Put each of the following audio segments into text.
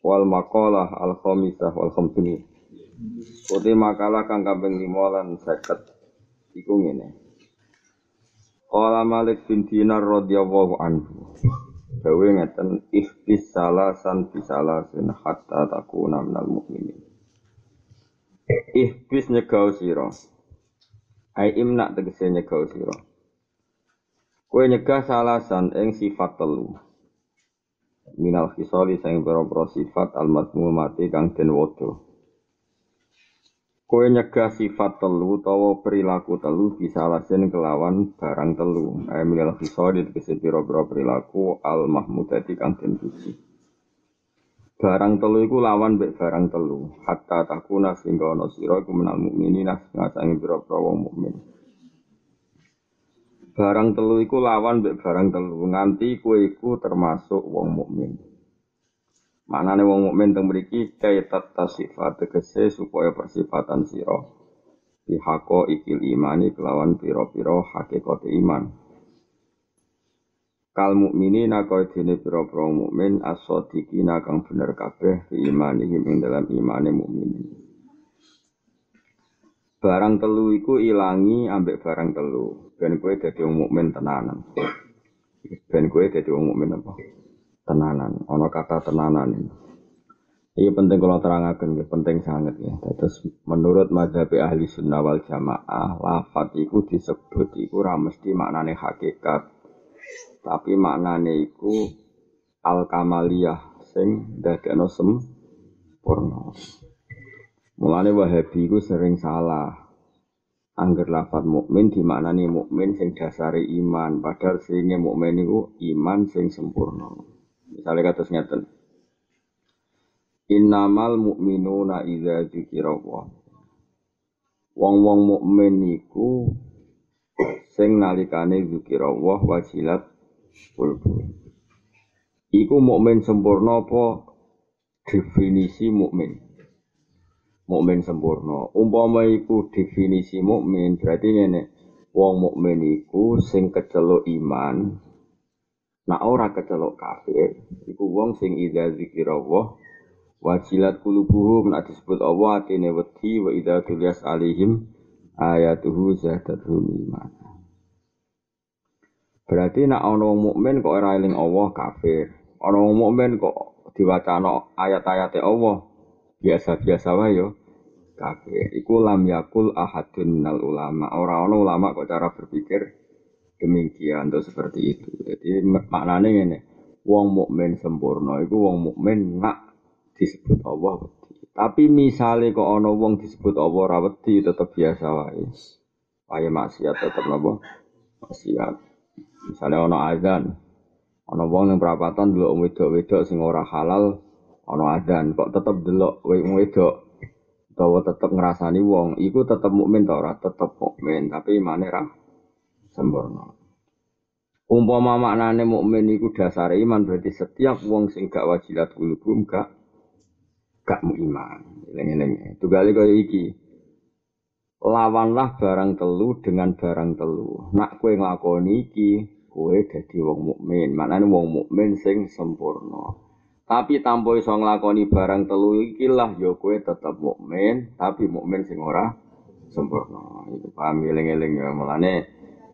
wal maqalah al khamisah wal khamsini. Uti makalah kang kaping 5 lan 50 iku ngene. Qala Malik bin Dinar radhiyallahu anhu. Dawe ngeten ikhtis salasan bisalasin hatta takuna minal mukminin Ikhtis nyegau sira. Ai imnak tegese nyegau sira. Kowe nyegah salasan ing sifat telu minal khisali sang pira-pira sifat al mati kang den wodo. Kowe nyegah sifat telu utawa perilaku telu bisa lajen kelawan barang telu. Ayo minal khisali tegese pira-pira perilaku al mahmudati kang den puji. Barang telu iku lawan mbek barang telu. Hatta takuna sehingga ana sira iku menal mukminin ngasangi pira-pira wong mukmin. Barang telu iku lawan mbek barang telu nganti kowe iku termasuk wong mukmin. Manane wong mukmin teng mriki kaitat sifat tegese supaya persifatan sira pihako ikil imani kelawan pira-pira hakikat iman. Kal mukminina kaya dene pira-pira mukmin as-sadiqina kang bener kabeh imanihim ing dalam imane mukminin. Barang telu iku ilangi ambek barang telu. Ben kowe dadi wong mukmin tenanan. Ben kowe dadi wong mukmin apa? Tenanan. Ana kata tenanan. Ini penting kalau terangaken, ya, penting sangat ya. Terus menurut mazhab ahli sunnah wal jamaah, lafat iku disebut iku ra mesti maknane hakikat. Tapi maknane iku al kamaliyah sing dadekno sempurna. Mulane Wahabi ku sering salah. Angger lafat mukmin dimaknani mukmin sing dasari iman, padahal seinge mukmin iku iman sing sempurna. Misalnya kata ngeten. Innamal mu'minuna idza dzikira Wong-wong mukmin iku sing nalikane dzikira Allah wajilat kulbu. Iku mukmin sempurna apa definisi mukmin? Mukmin sempurna. Umpama iku definisi mukmin, berarti ngene. Wong mukmin iku sing keceluk iman. Nah ora keceluk kafir, iku wong sing idza zikirallah wajilat qulubuhum nek disebut Allah atine wedi wa idza tuliyas alaihim ayatuhu zadatuhum iman. Berarti nak ana wong mukmin kok ora eling Allah kafir. Ana wong mukmin kok diwacana ayat-ayate Allah biasa-biasa wae yo kabeh. Iku lam yakul ahadun nal ulama. Ora ana ulama kok cara berpikir demikian atau seperti itu. Jadi maknanya ini, wong mukmin sempurna iku wong mukmin nak disebut Allah. Tapi misalnya kok ana wong disebut Allah ora wedi tetep biasa wae. Wae maksiat tetep napa? Maksiat. Misalnya ana azan, ana wong ning perapatan delok wedok-wedok sing ora halal ana azan kok tetep delok wedok utawa tetep ngrasani wong iku tetep mukmin ta ora? Tetep mukmin tapi imane ra sempurna. Umpama maknane mukmin iku dasar iman berarti setiap wong sing gak wajilat kulubum gak gak mu iman. Eling-eling. Tugale kaya iki. Lawanlah barang telu dengan barang telu. Nak kue nglakoni iki kue dadi wong mukmin. Maknane wong mukmin sing sempurna tapi tanpa iso nglakoni barang telu iki lah ya kowe tetep mukmin, tapi mukmin sing ora sempurna. Itu paham eling-eling ya mulane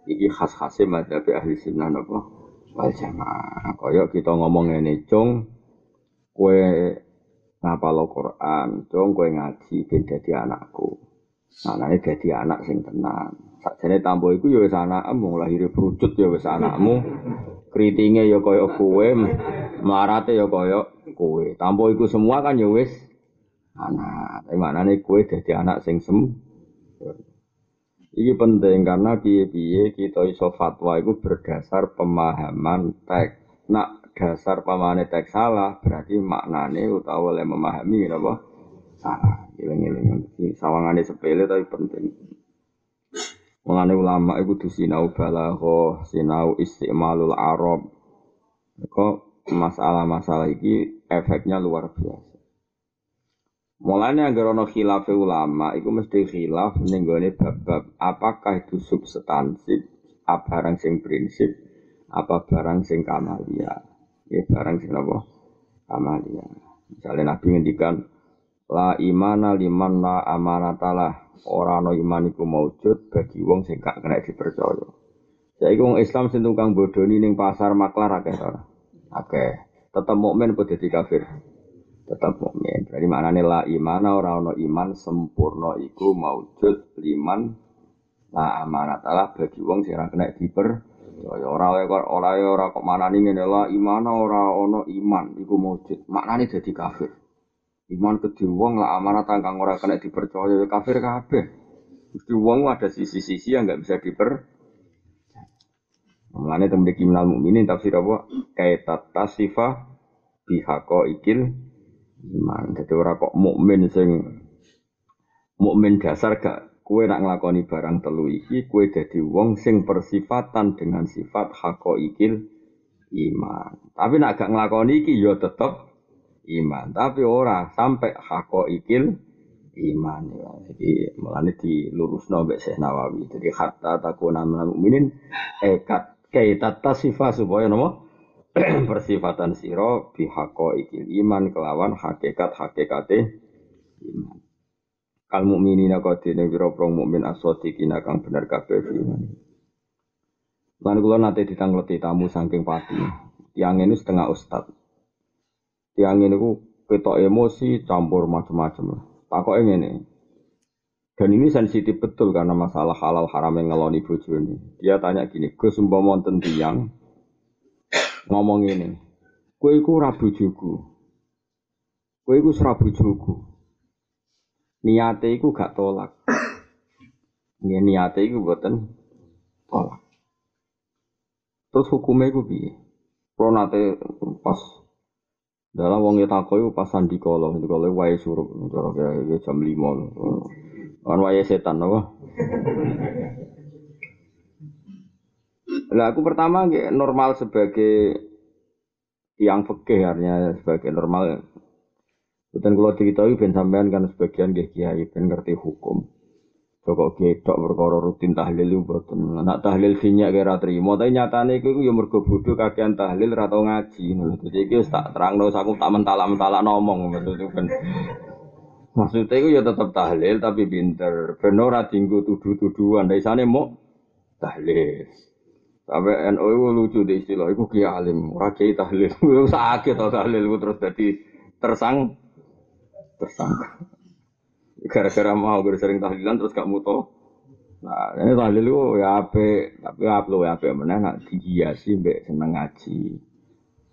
iki khas-khase madzhab ahli sunnah napa wal jamaah. Kaya kita ngomong ngene, cung kowe ngapal Quran, cung kowe ngaji ben dadi anakku. Anake dadi anak sing tenan. Sakjane tampo iku ya wis anakmu, lahir brucut ya wis anakmu. Kritinge ya kaya kowe, Marate ya kaya kowe. Tanpa iku semua kan ya wis anak. Tapi maknane kowe dadi anak sing sem. Iki penting karena piye-piye kita iso fatwa iku berdasar pemahaman teks. Nak dasar pamane teks salah berarti maknane utawa oleh memahami napa salah. Iling-iling sawangane sepele tapi penting. Mulane ulama iku kudu sinau sinau istimalul arab. Kok masalah-masalah ini efeknya luar biasa. Mulane agar ono khilaf ulama iku mesti khilaf ning bab-bab apakah itu substansi, apa barang sing prinsip, apa barang sing kamalia. Ya barang sing apa? Kamalia. Misalnya Nabi ngendikan la imana liman la amanatalah ora ana iman iku maujud bagi wong sing gak kena dipercaya. Saiki wong Islam sing tukang bodoni ning pasar maklar akeh ora? Akeh. Tetep mukmin apa dadi kafir? Tetep mukmin. Berarti maknane la iman ora ana iman sempurna iku maujud liman la amanat Allah bagi wong sing ora kena dipercaya. Ora ora ora kok manani ngene la iman ora ana iman iku maujud. Maknane dadi kafir. Iman ke wong lah amanat kang ora kena dipercaya ya kafir kabeh. Mesti wong ada sisi-sisi yang nggak bisa diper. Mulane temen minal mukminin tafsir apa? Kaita tasifa bihaqo ikil iman. Jadi ora kok mukmin sing mukmin dasar gak kue nak ngelakoni barang telu iki kue dadi wong sing persifatan dengan sifat hako ikil iman. Tapi nak gak ngelakoni iki ya tetep iman, tapi ora sampai hako ikil iman ya. Jadi melane dilurusno mbek Syekh Nawawi. Jadi hatta takuna minal mukminin ekat kaita tasifa supaya nopo persifatan siro bihako ikil iman kelawan hakikat hakikate iman. Kal mukminina kodene pira prong mukmin asodiqina kang bener kabeh iman. Lan kula nate ditangleti tamu saking pati. Yang ini setengah ustad yang ini ku ketok emosi campur macam-macam. Takok ini. Dan ini sensitif betul karena masalah halal haram yang ngeloni bojo ini. Dia tanya gini, gue sumpah monten tiang ngomong ini, gue iku rabu jugu, gue iku serabu jugu. Niate iku gak tolak. Ini niate iku buatan tolak. Terus hukumnya iku piye? Kalau nate pas dalam wong takoi pas sandi kolo, itu kalau wae suruh, cara kayak jam lima, kan wae setan apa? Lah aku pertama normal sebagai yang fikih artinya sebagai normal. Dan kalau diketahui ben sampean kan sebagian kiai ben ngerti hukum. Kok gedok perkara rutin tahlil itu boten. Nak tahlil sinyak kira trimo, tapi nyatane iku ya mergo bodho kakean tahlil ra tau ngaji. Dadi iki wis tak terangno aku tak mentala-mentala ngomong maksudku ben. Maksudnya itu ya tetap tahlil tapi pinter. Ben ora dinggo tuduh-tuduhan. Dari mau tahlil. Sampai NU itu lucu di istilah, itu kiai alim, ora kiai tahlil, sakit atau tahlil terus jadi tersang, tersangka. Gara-gara mau gue sering tahlilan terus gak muto. Nah, ini tahlil itu ya ape, tapi lo ya ape mana nak dihiasi mbek seneng ngaji.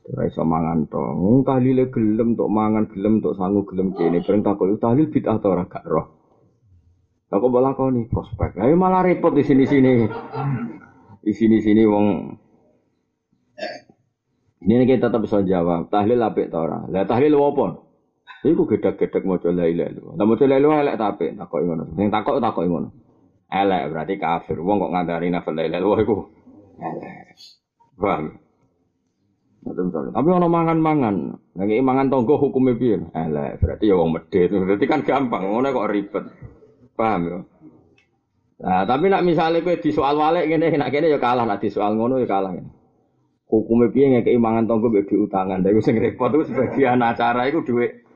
Ora iso mangan to. Wong tahlile gelem tok mangan gelem tok sangu gelem kene. Bareng takok tahlil bid'ah ta ora gak roh. Aku malah kau nih prospek. Ayo malah repot di sini-sini. Di sini-sini wong ini kita tetap bisa jawab. Tahlil apik ta ora? Lah tahlil apa? Iku gedek-gedek mau coba ilaha illallah. Lah maca la ilaha elek ta apik takoki ngono. Sing takok takoki. Elek berarti kafir. Wong kok ngandani nafal la ilaha illallah iku elek. Paham? Tapi ono mangan-mangan. Lagi mangan tonggo hukumnya piye? Elek. Berarti ya wong medhit. Berarti kan gampang. Ngono kok ribet. Paham ya? Nah, tapi nak misalnya kowe di soal walik ngene, nak kene ya kalah, nak di soal ngono ya kalah. Hukumnya piye ngekeki mangan tonggo mbek diutangan. Lha sing repot itu sebagian acara iku dhuwit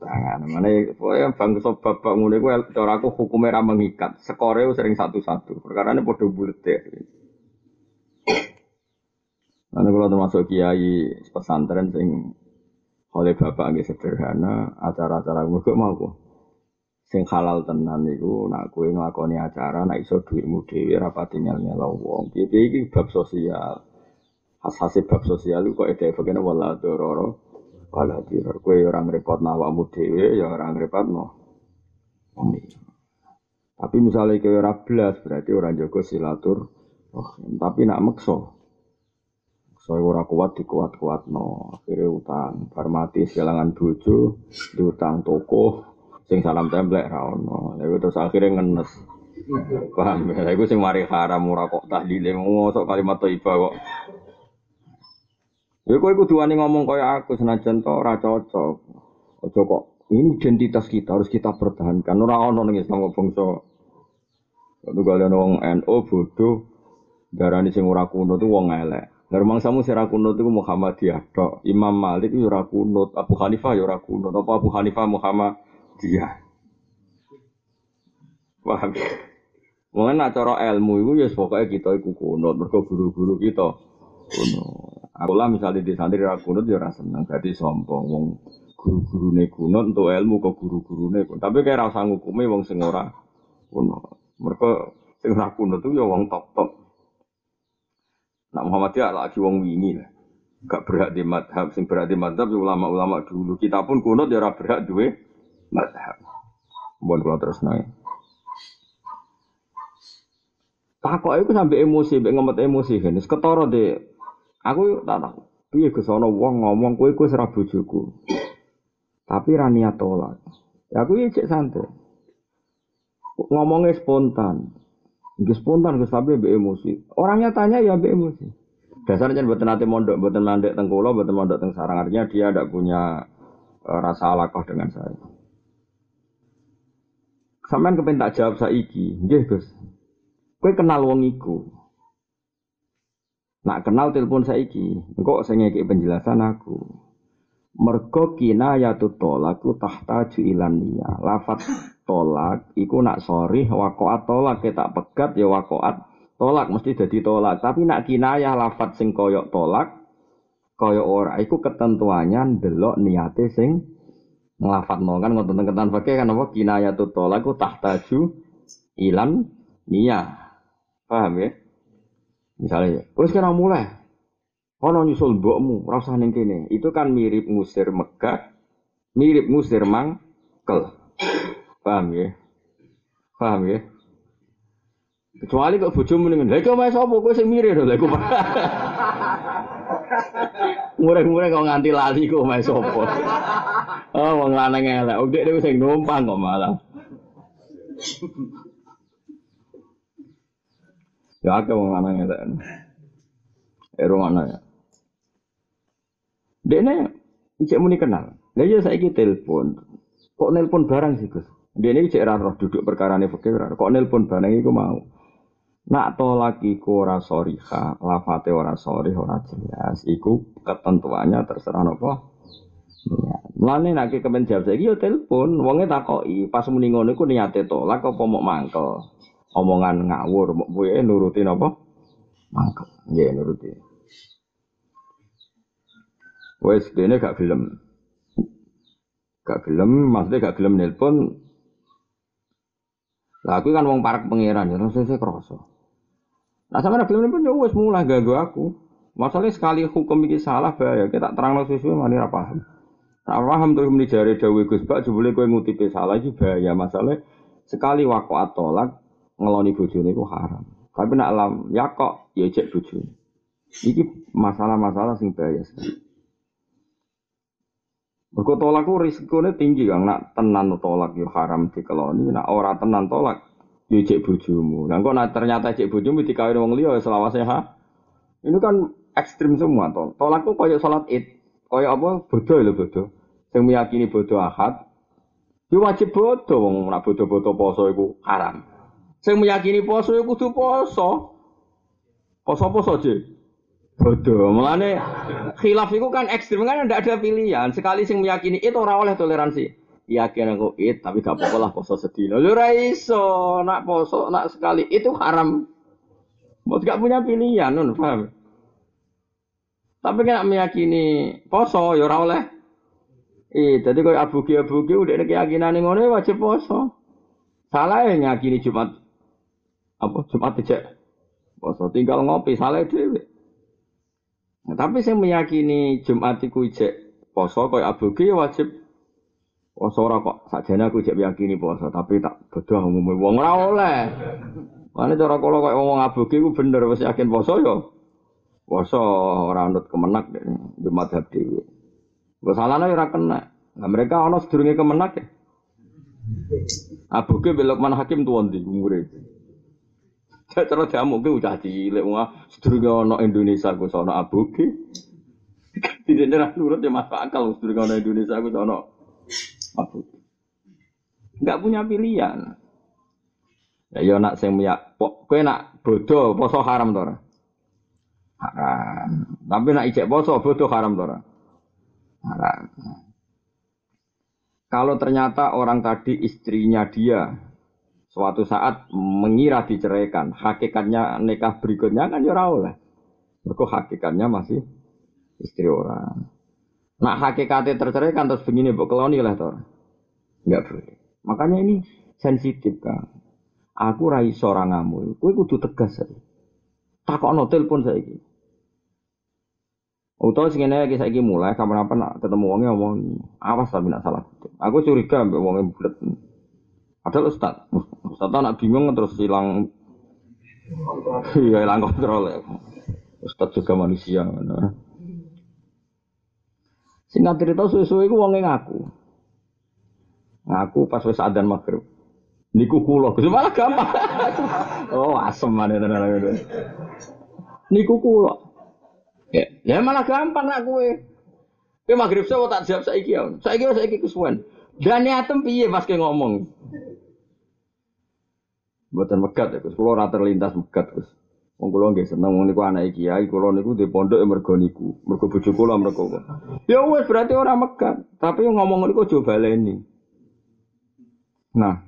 tangan. Mana pokoknya bangsa babak ngono iku cara aku hukumnya ra mengikat. Sering satu-satu. Perkara ini podo bulet ya. Nanti kalau termasuk kiai pesantren sing oleh bapak nggih sederhana, acara-acara gue mau. Sing halal tenan niku nak kowe nglakoni acara nak iso dhuwitmu dhewe rapati nyel-nyel wong. Piye iki bab sosial. Khas-khase bab sosial kok ede begene wala dororo Wala diror. Orang repot nawamu dewe, ya orang repot no. Tapi misalnya kue ora berarti orang jago silatur. Oh, tapi nak makso. Saya ora kuat dikuat-kuat no. Akhirnya utang. Bar mati kehilangan bojo, diutang toko, sing salam templek ono. Lalu terus akhirnya ngenes. Paham ya? Iku sing mari haram ora kok tahlile ngosok kalimat thayyibah kok. Ya kowe kudu wani ngomong kaya aku senajan to ora cocok. Ojo kok ini identitas kita harus kita pertahankan. Ora ono ning Islam bangsa. Kalau kalian wong NU bodoh, darani sing ora kuno tuh wong elek. Lah samu sing ora kunut iku Muhammadiyah tok. Imam Malik yo ora kunut, Abu Hanifah yo ora kunut. Apa Abu Hanifah Muhammadiyah? Paham? Mungkin nak cara ilmu itu ya pokoknya kita iku kunut, mergo guru-guru kita kunut. Aku misalnya di santri ra kunut ya ora seneng, sombong wong guru-gurune kunut untuk ilmu ke guru-gurune. Tapi kayak rasa ngukume wong sing ora kunut. Mereka sing ora kunut itu ya wong top-top. Nak Muhammadiyah lagi wong wingi lah. Gak berhak di madhab, sing berhak di madhab ya ulama-ulama dulu. Kita pun kunut ya ora berhak duwe madhab. Mohon kalau terus naik. Takok itu sampai emosi, sampai ngemet emosi kan. Ketara deh Aku tak tahu. Piye Gus ana wong ngomong kowe kowe ora bojoku. Tapi ra niat tolak. Ya aku ya cek santai. Ngomongnya spontan. Gus spontan Gus tapi be emosi. Orangnya tanya ya be emosi. Dasarnya buat nanti mondok, buat mandek tengkulo, buat mondok teng sarang artinya dia tidak punya uh, rasa alakoh dengan saya. Sampean kepen tak jawab saiki, nggih Gus. Kowe kenal wong iku. Nak kenal telepon saiki, engkau saya ngeki penjelasan aku. Mergo kinayatu tolak ku tahta ilan niya. Lafat tolak iku nak sorry wakoat tolak kita pegat ya wakoat tolak mesti jadi tolak. Tapi nak kinayah lafat sing koyok tolak koyok ora iku ketentuannya delok niate sing ngelafat no kan ngotot ketan pakai kan apa kinayatu tolak ku tahta ilan niya. Paham ya? Misalnya, wis kena mulai. Ono nyusul mbokmu, rasa ning kene. Itu kan mirip ngusir Mekah, mirip ngusir Mangkel. Paham ya? Paham ya? Kecuali kok bojomu ning lha kok mas sapa kowe sing mirip lho iku. Murah-murah kok nganti lali kok mas sapa. Oh wong lanang elek, udah dhewe sing numpang kok malah. Ya akeh wong lanang ngene. Ero mana ya. Dene ijek muni kenal. Lah iya saiki telepon. Kok nelpon barang sih, Gus? Dene ijek ora roh duduk perkarane fikih ora. Kok nelpon barang iku mau. Nak tolak iku ora soriha, lafate ora sorih, ora jelas. Iku ketentuannya terserah nopo. Ya. Mulane nek kepen jawab saiki yo telepon, wonge takoki, pas muni ngono iku niate tolak mau mangkel omongan ngawur mbok kowe nuruti napa mangkel nggih nuruti wes dene gak gelem. Gak gelem maksudnya gak gelem nelpon. Lah aku kan wong parak pangeran ya saya krasa nah sama gelem nelpon ya wes mulai gago aku. Masalahnya sekali hukum ini salah bahaya. Kita terang lo sesuai mana apa paham. Nah, paham terus meni jare dawuh Gus Bak jebule kowe ngutipe salah iki bahaya. Masalah sekali waqa'at tolak ngeloni bojone iku haram. Tapi nak alam ya kok ya cek bojone. Iki masalah-masalah sing bahaya sekali. Mergo tolak ku risikone tinggi Kang, nak tenan tolak yo haram dikeloni, nak ora tenan tolak yo cek bojomu. Lah kok nak ternyata cek bojomu dikawin wong liya selawase ha. Ini kan ekstrim semua tol. Tolak ku koyo salat Id. Koyo apa? Bodoh lho bodoh. Sing meyakini bodoh ahad, yo wajib bodoh wong nak bodoh-bodoh poso iku haram. Saya meyakini poso ya kudu poso. Poso-poso aja. Bodoh. Mulane khilaf itu kan ekstrim kan tidak ada pilihan. Sekali sing meyakini itu orang oleh toleransi. Yakin aku it tapi gak apa-apa lah poso sedih. Lu ora iso nak poso nak sekali itu haram. Mau gak punya pilihan, nun, paham? Tapi kan meyakini poso ya ora oleh. Eh, jadi kalau abu abu udah ada keyakinan ngono ya wajib poso. Salah ya nyakini Jumat apa Jumat tidak poso tinggal ngopi salah dhewe. Nah, tapi saya meyakini Jumat iku ijek poso kaya aboge wajib poso ora kok sakjane aku ijek meyakini poso tapi tak bodoh umume wong ora oleh. Mane cara kula kaya wong aboge iku bener wis yakin poso ya Poso ora anut kemenak di madhab dhewe. Mbok salahne ora kena. Nah, mereka ana sedurunge kemenak ya. Abuke belok mana hakim tuan di umure. Cara jamu ke udah cilik wah sedurunge ana Indonesia ku sono abuke. Tidak nyerah nurut ya masuk akal sedurunge ana Indonesia ku sono abuke. Enggak punya pilihan. Ya yo nak sing ya kowe nak bodoh poso haram to? Haram. Tapi nak ijek poso bodoh haram to? Haram. Kalau ternyata orang tadi istrinya dia suatu saat mengira diceraikan, hakikatnya nikah berikutnya kan ya oleh. Mereka hakikatnya masih istri orang. Nah hakikatnya terceraikan terus begini bu keloni lah tor. Enggak boleh. Makanya ini sensitif kan. Aku rai seorang ngamu, kue kudu tegas saya. Takok no telepon saya ini. Utawa sing ngene iki saiki mulai kapan-kapan ketemu wonge ngomong awas tapi nak salah. Aku curiga mbek wonge bulet. Padahal ustaz, ustaz nak bingung terus hilang Iya hilang kontrol ya. Ustaz juga manusia. Nah. Singkat cerita suwe-suwe iku wonge ngaku. Ngaku pas wis adzan maghrib. Niku kula, Gus malah gampang. oh, asem mana tenan. Niku kula. Ya, ya malah gampang nak kue. Kue maghrib saya tak siap saiki ya. Saiki saiki kesuwen. Dan niatem piye pas ke ngomong. Buatan megat ya. Kulo ora terlintas megat, Gus. Wong kula nggih seneng wong niku anake kiai, kula niku di pondok mergo niku. Mergo bojo kula mergo. Ya wis berarti ora megat, tapi ngomong niku aja baleni. Nah,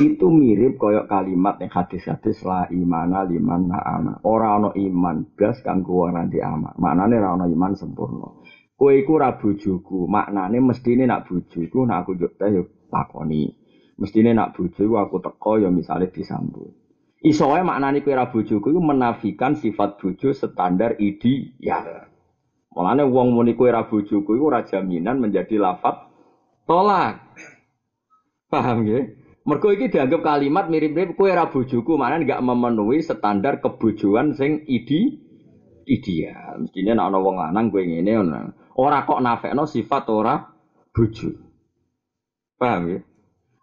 itu mirip koyok kalimat yang hadis-hadis la imana liman ana. Ora ana iman blas kanggo wong nanti ama. Maknane ora ana iman sempurna. Kowe iku ora bojoku, maknane mestine nak bojoku nak aku njuk teh yo lakoni. Mestine nak bojoku aku teko ya misale disambut. Iso wae maknane kowe ora bojoku iku menafikan sifat bojo standar ideal. Mulane wong muni kowe ora bojoku iku ora jaminan menjadi lafat tolak. Paham nggih? Mergo iki dianggap kalimat mirip-mirip kue ra bojoku, mana nggak memenuhi standar kebojoan sing idi ideal. Mestinya nek ana wong lanang kowe ngene ora kok nafekno sifat ora bojo. Paham ya?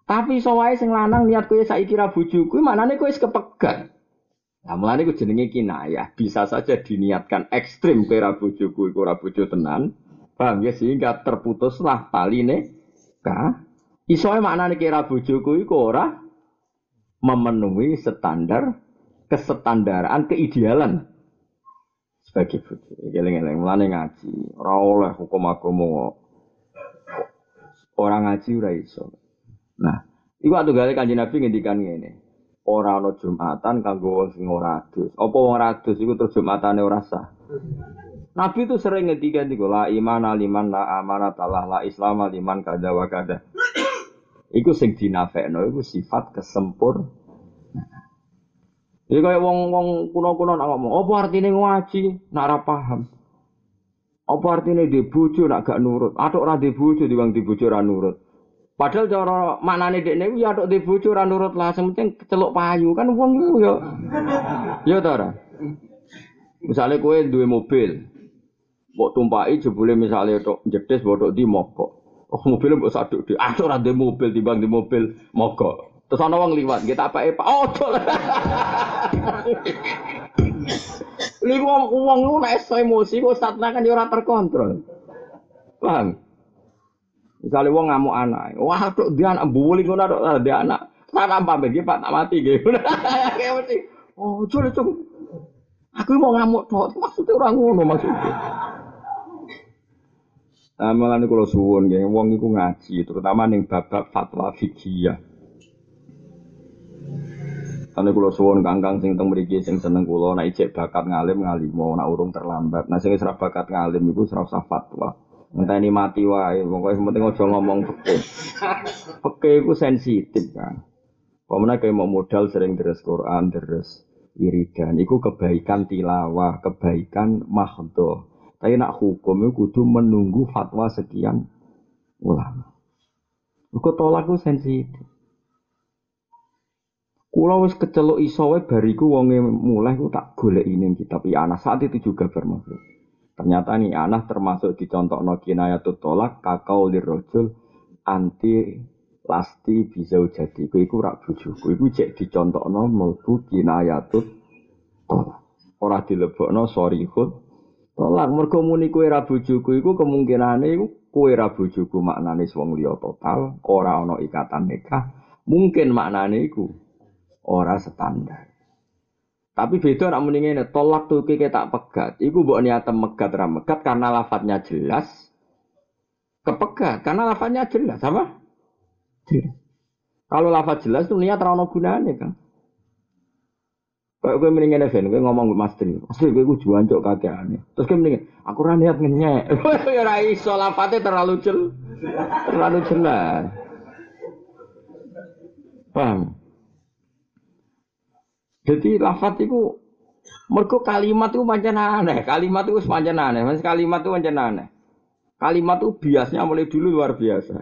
Tapi wae sing lanang niat kowe saiki ra bojoku, manane kowe wis kepegat. Nah, mulane ku jenenge kinayah. Bisa saja diniatkan ekstrim kowe ra bojoku iku ora bojo tenan. Paham ya sehingga terputuslah taline kah Isoe maknane kira bojoku iku ora memenuhi standar kesetandaran keidealan sebagai bojo. Geleng-geleng mulane ngaji, ora oleh hukum agama orang ngaji ora iso. Nah, iku gale Kanjeng Nabi ngendikan ngene. Ora ana Jumatan kanggo wong sing ora adus. Apa wong ora adus iku terus Jumatane ora sah? Nabi itu sering ngendikan iku la iman liman la amanat Allah la islam liman kada wa kada. Iku sing dinafekno iku sifat kesempur. Jadi kayak wong-wong kuno-kuno nak ngomong, apa artinya ngaji? Nak ora paham. Apa artinya di bojo nak gak nurut? Atau ora di bojo di bang di bojo ora nurut. Padahal cara maknane dekne ya atok di bojo ora nurut lah, penting celuk payu kan wong iku ya. Ya ta ora? Misale kowe duwe mobil, mbok tumpaki jebule misale tok jedes mbok di mogok. Oh mobil mbok saduk di. Ah ora ndek mobil timbang di mobil mogok. Terus ana wong liwat, nggih tak Pak. Oh, dol. Liku wong wong lu nek emosi kok satna kan ora terkontrol. Paham? Misalnya wong ngamuk anak, wah tuh dia anak bully ngono tok dia anak. Sana pamit Pak tak mati nggih. Kayak mesti. Oh, jol itu. Aku mau ngamuk tok, maksudnya orang ngono maksudnya. Nah, malah kalau suwun nggih, wong iku ngaji, terutama ning babak fatwa fikih. Karena kalau suwon kangkang sing teng mriki sing seneng kula nek ijek bakat ngalim ngalimo nek urung terlambat. Nah sing ora bakat ngalim iku ora usah fatwa. Enteni mati wae, pokoke penting aja ngomong fikih. Fikih iku sensitif kan. Pemene kayak mau modal sering deres Quran, deres wiridan, iku kebaikan tilawah, kebaikan mahdoh. Tapi nak hukum itu kudu menunggu fatwa sekian ulama. Kau tolak itu sensitif. Kulo wis keceluk iso wae bariku wonge mulai ku tak golek ini kitab anak saat itu juga bermakhluk. Ternyata nih anak termasuk dicontohno kinayatut tolak kakau lirrojul anti lasti bisa jadi. Ku iku rak bojoku. Iku cek dicontohno mlebu kinayatut tolak. Ora dilebokno sorihut tolak. Mergo muni kowe ra bojoku iku kemungkinane iku kowe ra bojoku maknane wong liya total, ora ana ikatan nikah. Mungkin maknane iku ora standar. Tapi beda nak ngene, tolak tuh kike tak pegat. Iku mbok niatem megat ra megat karena lafadznya jelas. Kepegat karena lafadznya jelas, apa? Jelas. Kalau lafadz jelas tuh niat ra ono gunane, Kang. Kayak gue mendingin event, gue ngomong ke Mas Tri, Mas Tri, gue gue juan cok kakeannya. Terus gue mendingin, aku ra niat ngenyek. Ya ra iso lafadznya terlalu jelas. Terlalu jelas. Paham? Jadi lafat itu mergo kalimat itu pancen aneh, kalimat itu pancen aneh, Mas kalimat itu pancen aneh. Kalimat itu biasanya mulai dulu luar biasa.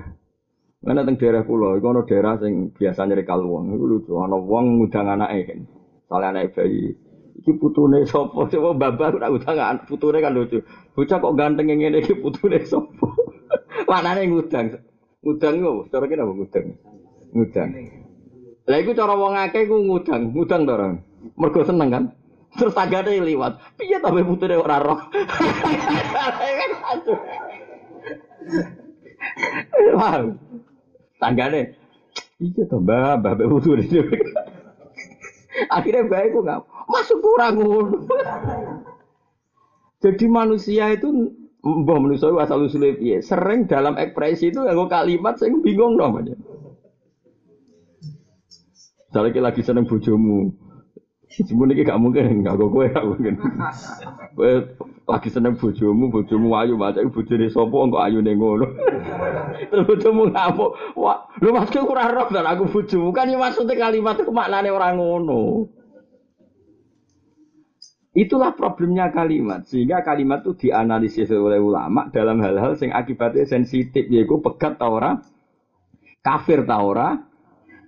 Karena teng daerah pulau, itu ada daerah yang biasa nyerikal wong, itu lucu. Ada wong ngudang anaknya kan, soalnya anak bayi. Iki putune coba babak udah ngudang putune kan lucu. Bocah kok ganteng ini, iki putune. Mana nih ngudang? Ngudang itu, cara kita ngudang. Ngudang. Lah iku cara wong akeh ku ngudang, ngudang to orang. Mergo seneng kan. Terus tanggane liwat. Piye to be puture ora roh. Wah. Tanggane Iya toh mbak, mbak puture. Akhirnya mbak itu nggak masuk kurang. Jadi manusia itu mbah manusia asal usulnya sering dalam ekspresi itu yang kalimat saya bingung namanya. Misalnya kita lagi seneng bojomu. Sebenarnya gak mungkin, gak kok kowe gak mungkin. Kowe lagi seneng bojomu, bojomu ayu maca bojone sapa kok ayune ngono. Terus bojomu ngamuk, wah, lu maksudku ora roh dan aku bojomu kan ya maksudnya kalimat itu maknane orang ngono. Itulah problemnya kalimat. Sehingga kalimat itu dianalisis oleh ulama dalam hal-hal yang akibatnya sensitif. Yaitu pegat tau ora, kafir tau ora,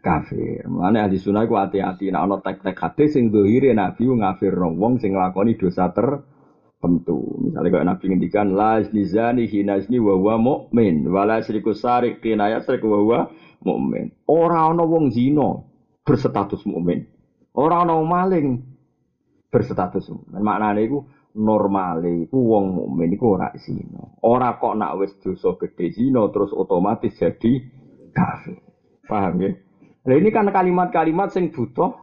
kafir. Mulane ahli sunnah ku hati-hati nek ana tek-tek hadis sing dohire nabi ngafir wong sing nglakoni dosa tertentu. Misalnya kalau nabi ngendikan la nizani hina izni wa huwa mukmin wa la syriku sarik hina yasrik wa huwa mukmin. Ora ana wong zina berstatus mukmin. Ora ana maling berstatus mukmin. Maknane iku normale iku wong mukmin iku ora zina. Ora kok nak wis dosa gedhe zina terus otomatis jadi kafir. Paham ya? Nah ini kan kalimat-kalimat yang butuh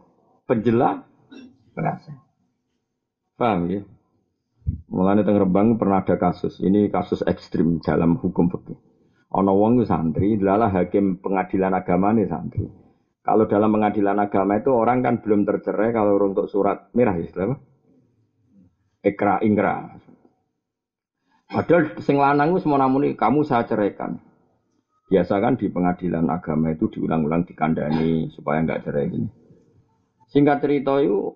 penjelas. Paham ya? Mulanya teng Rembang pernah ada kasus. Ini kasus ekstrim dalam hukum fikih. Ono wong santri, adalah hakim pengadilan agama nih santri. Kalau dalam pengadilan agama itu orang kan belum tercerai kalau untuk surat merah istilah Ekra ingkra. Padahal sing lanang wis mau namuni kamu saya ceraikan. Biasa kan di pengadilan agama itu diulang-ulang dikandani supaya nggak cerai ini. Singkat cerita itu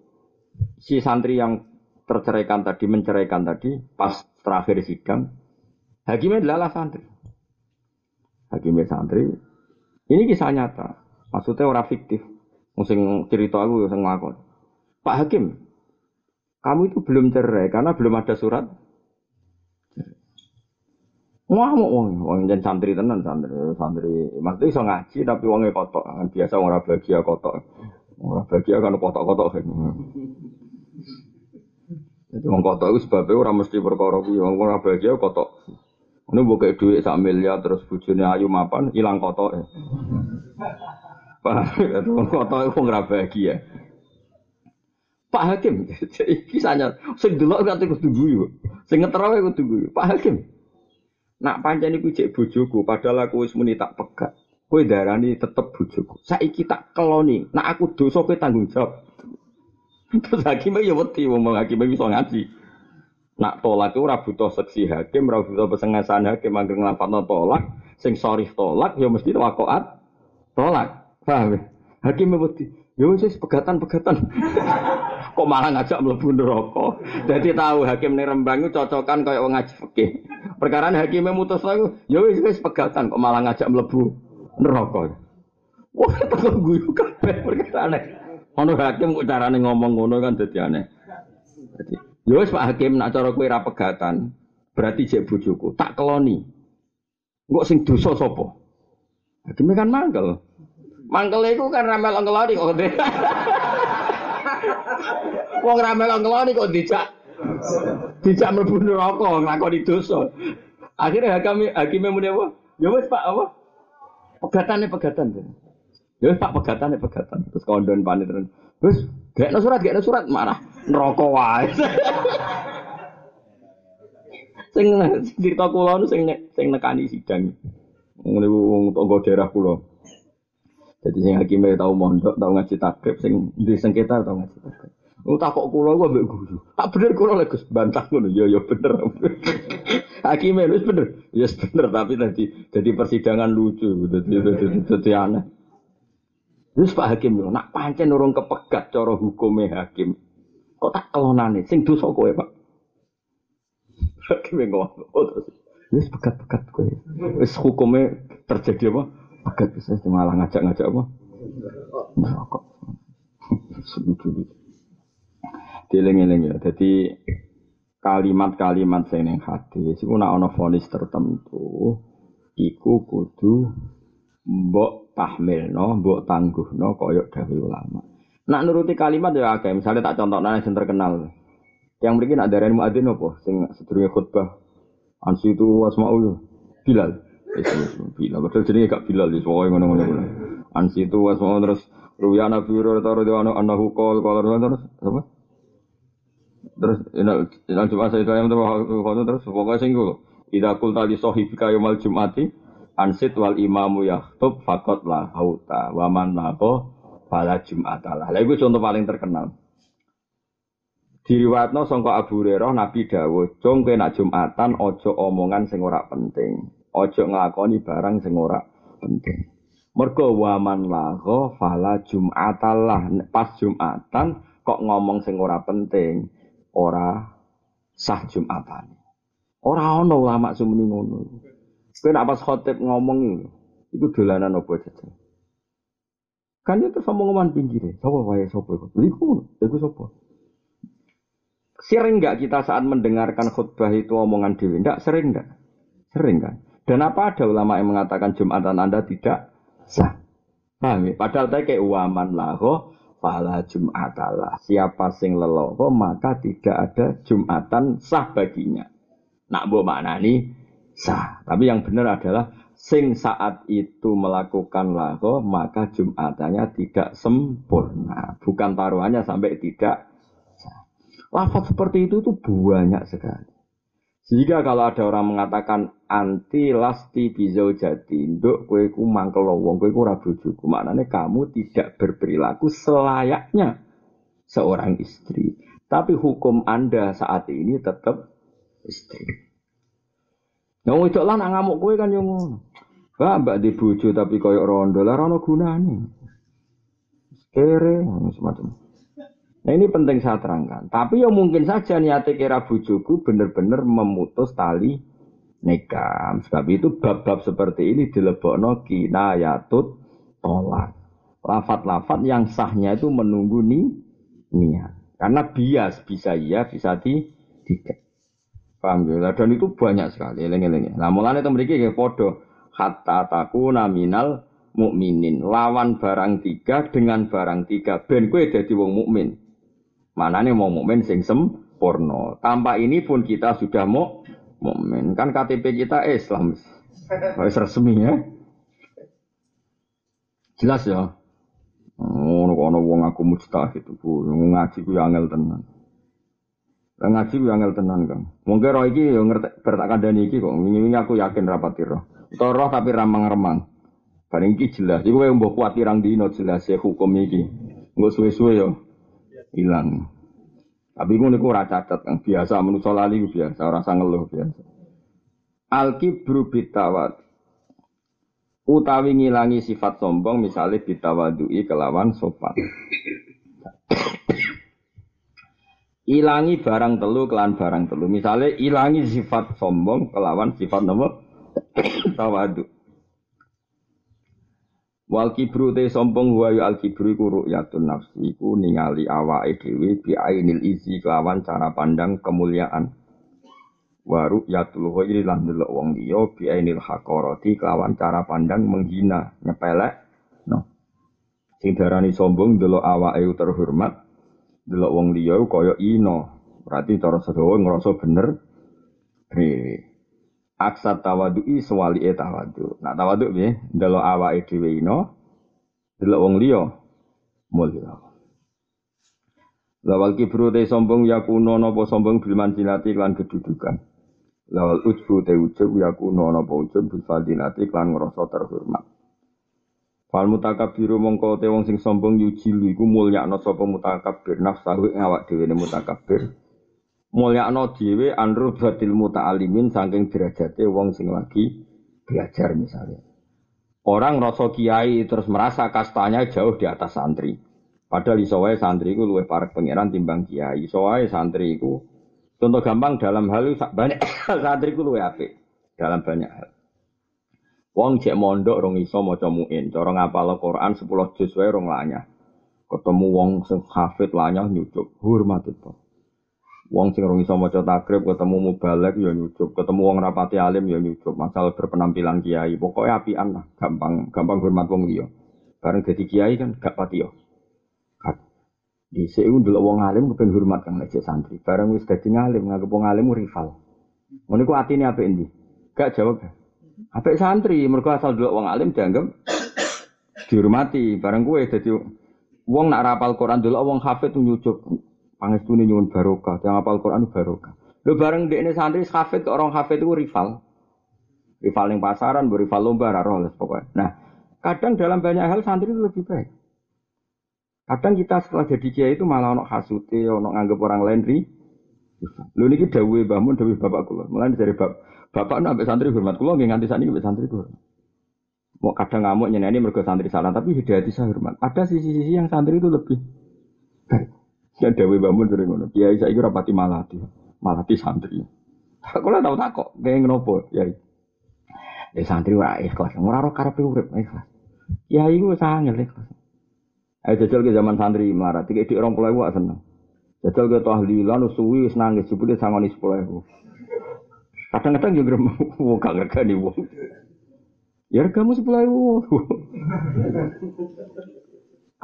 si santri yang terceraikan tadi menceraikan tadi pas terakhir sidang hakimnya adalah santri. Hakimnya santri. Ini kisah nyata. Maksudnya orang fiktif. Musim cerita aku yang ngakon. Pak Hakim, kamu itu belum cerai karena belum ada surat Ngamuk wong, wong jen santri tenan santri, santri. Maksudnya iso ngaji tapi wonge kotok, kan biasa ora bahagia kotok. Ora bahagia kan kotok-kotok. Jadi wong kotok itu sebabnya orang mesti perkara kuwi, wong ora bahagia kotok. Ini buka duit sak miliar terus bujune ayu mapan hilang kotok. Pak, itu wong kotok itu ora bahagia. Pak Hakim, kisahnya, sing delok kate kudu guyu. Sing ngeterawe kudu guyu. Pak Hakim, Nak pancen iku cek bojoku, padahal aku wis muni tak pegat. Kowe darani tetep bojoku. Saiki tak keloni. Nak aku dosa kowe tanggung jawab. Terus hakim ya wedi wong hakim bisa ngaji. Nak tolak itu ora butuh seksi hakim, ora butuh pesengasan hakim anggere nglapatno tolak, sing sorry tolak ya mesti wakoat tolak. Paham ya? Hakim wedi. Ya wis pegatan-pegatan. Kok malah ngajak mlebu neraka. Dadi tahu hakim ning Rembang itu cocokan kaya wong ngaji fikih. Perkara hakime mutus aku, ya wis wis pegatan kok malah ngajak mlebu neraka. Wah, teko guyu kabeh perkara Ono hakim kok carane ngomong ngono kan dadi aneh. Dadi, yo wis Pak Hakim nak cara kowe ra pegatan, berarti jek bojoku, tak keloni. Engko sing dosa sapa? Hakim kan mangkel. Mangkel iku kan ra melok ngeloni kok. Wong ra melok ngeloni kok dijak dijak mlebu neraka nglakoni dosa. Akhirnya hakim hakime muni apa? Ya wis Pak apa? Pegatane pegatan. Ya wis Pak pegatane pegatan. Terus kondon panit terus. Wis gekno surat, gekno surat marah neraka wae. sing cerita kula nu sing sing nekani sidang. Ngene wong tangga daerah kula. Jadi sing hakime tau mondok, tau ngaji takrib, sing di sengketa tau ngaji takrib. Oh takok kula ku ambek guru. Tak bener kula lek Gus bantah ngono. Ya ya bener. Hakime wis bener. Ya yes, bener tapi tadi jadi persidangan lucu. Dadi dadi aneh. Wis Pak Hakim yo nak pancen urung kepegat cara hukume hakim. Kok tak kelonane sing dosa kowe, Pak. Hakim ngomong. Oh, wis pegat-pegat kowe. Wis hukume terjadi apa? Pegat bisa malah ngajak-ngajak apa? Merokok. Sebutu Dieling-eling ya. Jadi kalimat-kalimat sing ning hadis iku nek ana vonis tertentu iku kudu mbok tahmilno, mbok tangguhno kaya dawuh ulama. Nak nuruti kalimat ya akeh, misalnya tak contoh nanya yang terkenal. Yang mungkin ada dari muadzin apa sing sedurunge khutbah. Ansi itu wasmaul Bilal. Bilal, betul jadi gak Bilal, pokoknya ngono-ngono. Ansi itu wasmaul terus Ruya Nabi Hurairah radhiyallahu anhu qol qala terus apa? Terus inal Jumat saya tanya terus pokoknya sing Ida kul tali sohibika yomal Jumati ansit wal imamu yahtub fakot lah hauta waman nabo fala jum'atalah. Lah itu contoh paling terkenal. Diriwatno sangka Abu Hurairah Nabi dawuh, "Cung kowe nak Jumatan ojo omongan sing ora penting. Ojo nglakoni barang sing ora penting." Mergo waman laho fala jum'atalah. Pas Jumatan kok ngomong sing ora penting, ora sah Jumatan. Ora ana ulama sumuni ngono. Kowe nak pas khotib ngomong itu dolanan apa saja. Kan itu sama ngomongan pinggir. Sapa wae sapa iku? Iku iku sapa? Sering nggak kita saat mendengarkan khutbah itu omongan dewi? Enggak, sering enggak? Sering kan? Dan apa ada ulama yang mengatakan Jumatan Anda tidak sah? Paham ya? Padahal tadi kayak uaman laho fala Jumatalah. Siapa sing leloho maka tidak ada Jumatan sah baginya. Nak bu maknani sah. Tapi yang benar adalah sing saat itu melakukan laho maka Jumatannya tidak sempurna. Bukan taruhannya sampai tidak Lafaz seperti itu tuh banyak sekali. Sehingga kalau ada orang mengatakan anti lasti bizau jadi, nduk kue ku mangkel wong kue ku rabu juku, maknanya kamu tidak berperilaku selayaknya seorang istri. Tapi hukum anda saat ini tetap istri. Yang itu lah ngamuk kue kan yang. Bah, mbak di buju tapi koyok rondo lah rono gunane. Kere semacam. Nah ini penting saya terangkan. Tapi ya mungkin saja niatnya kira bujuku benar-benar memutus tali nikah. Sebab itu bab-bab seperti ini dilebokno kinayatut tolak. Lafat-lafat yang sahnya itu menunggu nih niat. Karena bias bisa iya, bisa di tidak. Paham ya? Dan itu banyak sekali. Lengi-lengi. Nah mulanya itu mereka kayak podo. Hatta taku naminal mukminin lawan barang tiga dengan barang tiga ben kue jadi wong mukmin Mana nih mau mukmin sing sempurna. Tanpa ini pun kita sudah mau mukmin. Kan KTP kita Islam. Harus resmi ya. Jelas ya. Oh, ono wong aku mustahid Bu, ngaji ya angel tenan. Lah ngaji ku ya angel tenan, Kang. Mungkin roh iki yo ngerti bertak kandhani iki kok. Wingi aku yakin rapat roh. Tapi ramang-remang. Bareng iki jelas. Iku wae mbok kuat pirang dino jelas ya hukum iki. Engko suwe-suwe yo hilang. Tapi gue niku ora cacat yang biasa manusa lali biasa, ora usah ngeluh biasa. Al kibru utawi ngilangi sifat sombong misalnya bitawadui kelawan sopan. ilangi barang telu kelan barang telu. Misalnya ilangi sifat sombong kelawan sifat nomor tawadu. Wal kibru te sombong wa al kibru iku ru'yatun nafsi iku ningali awake dhewe bi ainil izi kelawan cara pandang kemuliaan. Wa ru'yatul ghairi lan delok wong liya bi ainil haqarati kelawan cara pandang menghina, nyepelek. No. Sing darani sombong delok awake terhormat, delok wong liya kaya ino. Berarti cara sedawa ngerasa bener. Hehehe. Aksat tawadu'i e tawadu. Nak tawadu piye? Delok awake dhewe ino, delok wong liya mulya. Lawal kibru te sombong yakuno napa sombong bil manzilati lan kedudukan. Lawal ujbu te ujub yakuno napa ujub bil fadilati lan ngrasa terhormat. Fal mutakabiru mongko te wong sing sombong yujilu iku mulyakno sapa mutakabir nafsahu ing awak dhewe ne mutakabir mulyakno dhewe anru batil muta'alimin saking derajate wong sing lagi belajar misalnya. Orang rasa kiai terus merasa kastanya jauh di atas santri. Padahal iso wae santri iku luwih parek pangeran timbang kiai. Iso wae santri iku contoh gampang dalam hal banyak santri iku luwih apik dalam banyak hal. Wong cek mondok rong iso maca muin, cara ngapal Quran 10 juz wae rong lanyah. Ketemu wong sing hafid lanyah nyucuk, hormat itu. Wong sing rong iso maca takrib ketemu mubalek ya nyucup, ketemu wong rapati alim ya nyucup, masalah berpenampilan kiai. Pokoknya apian lah, gampang gampang hormat wong liya. Bareng dadi kiai kan gak pati yo. Di sini dulu wong alim kepen hormat kang nek santri. Bareng wis dadi ngalim, nganggep wong alim rival. Ngono iku atine apik endi? Gak jawab. Apik santri, mergo asal dulu wong alim dianggap dihormati. Bareng kowe dadi wong nak rapal Quran dulu wong hafid nyucup. Pangestune nyuwun barokah, yang apal Quran barokah. Lho bareng dekne santri hafid orang hafid itu rival. Rival yang pasaran, rival lomba roh pokoknya. Nah, kadang dalam banyak hal santri itu lebih baik. Kadang kita setelah jadi kiai itu malah ono hasute, ono nganggep orang lain ri. Lho niki Mbah Mun, dawuhe bapak kula. Mulane dari bab bapak nambah santri hormat kula nggih nganti saniki mbek santri kula. Mau kadang ngamuk nyeneni mergo santri salah, tapi hidayati saya hormat. Ada sisi-sisi yang santri itu lebih baik. Ya dewi bangun sering ngono. Kiai saya kira pati malati, malati santri. Aku lah tahu tak kok, kayak ngenopo ya. Ya santri wah ikhlas, ora karepe urip ikhlas. Ya iku sangat ikhlas. Ayo jajal ke zaman santri melarat, tiga di orang pulau seneng. Jajal ke tahlilan suwi nangis, jebule sangoni sepuluh Kadang-kadang juga mau gak nih wong. Ya kamu sepuluh ribu.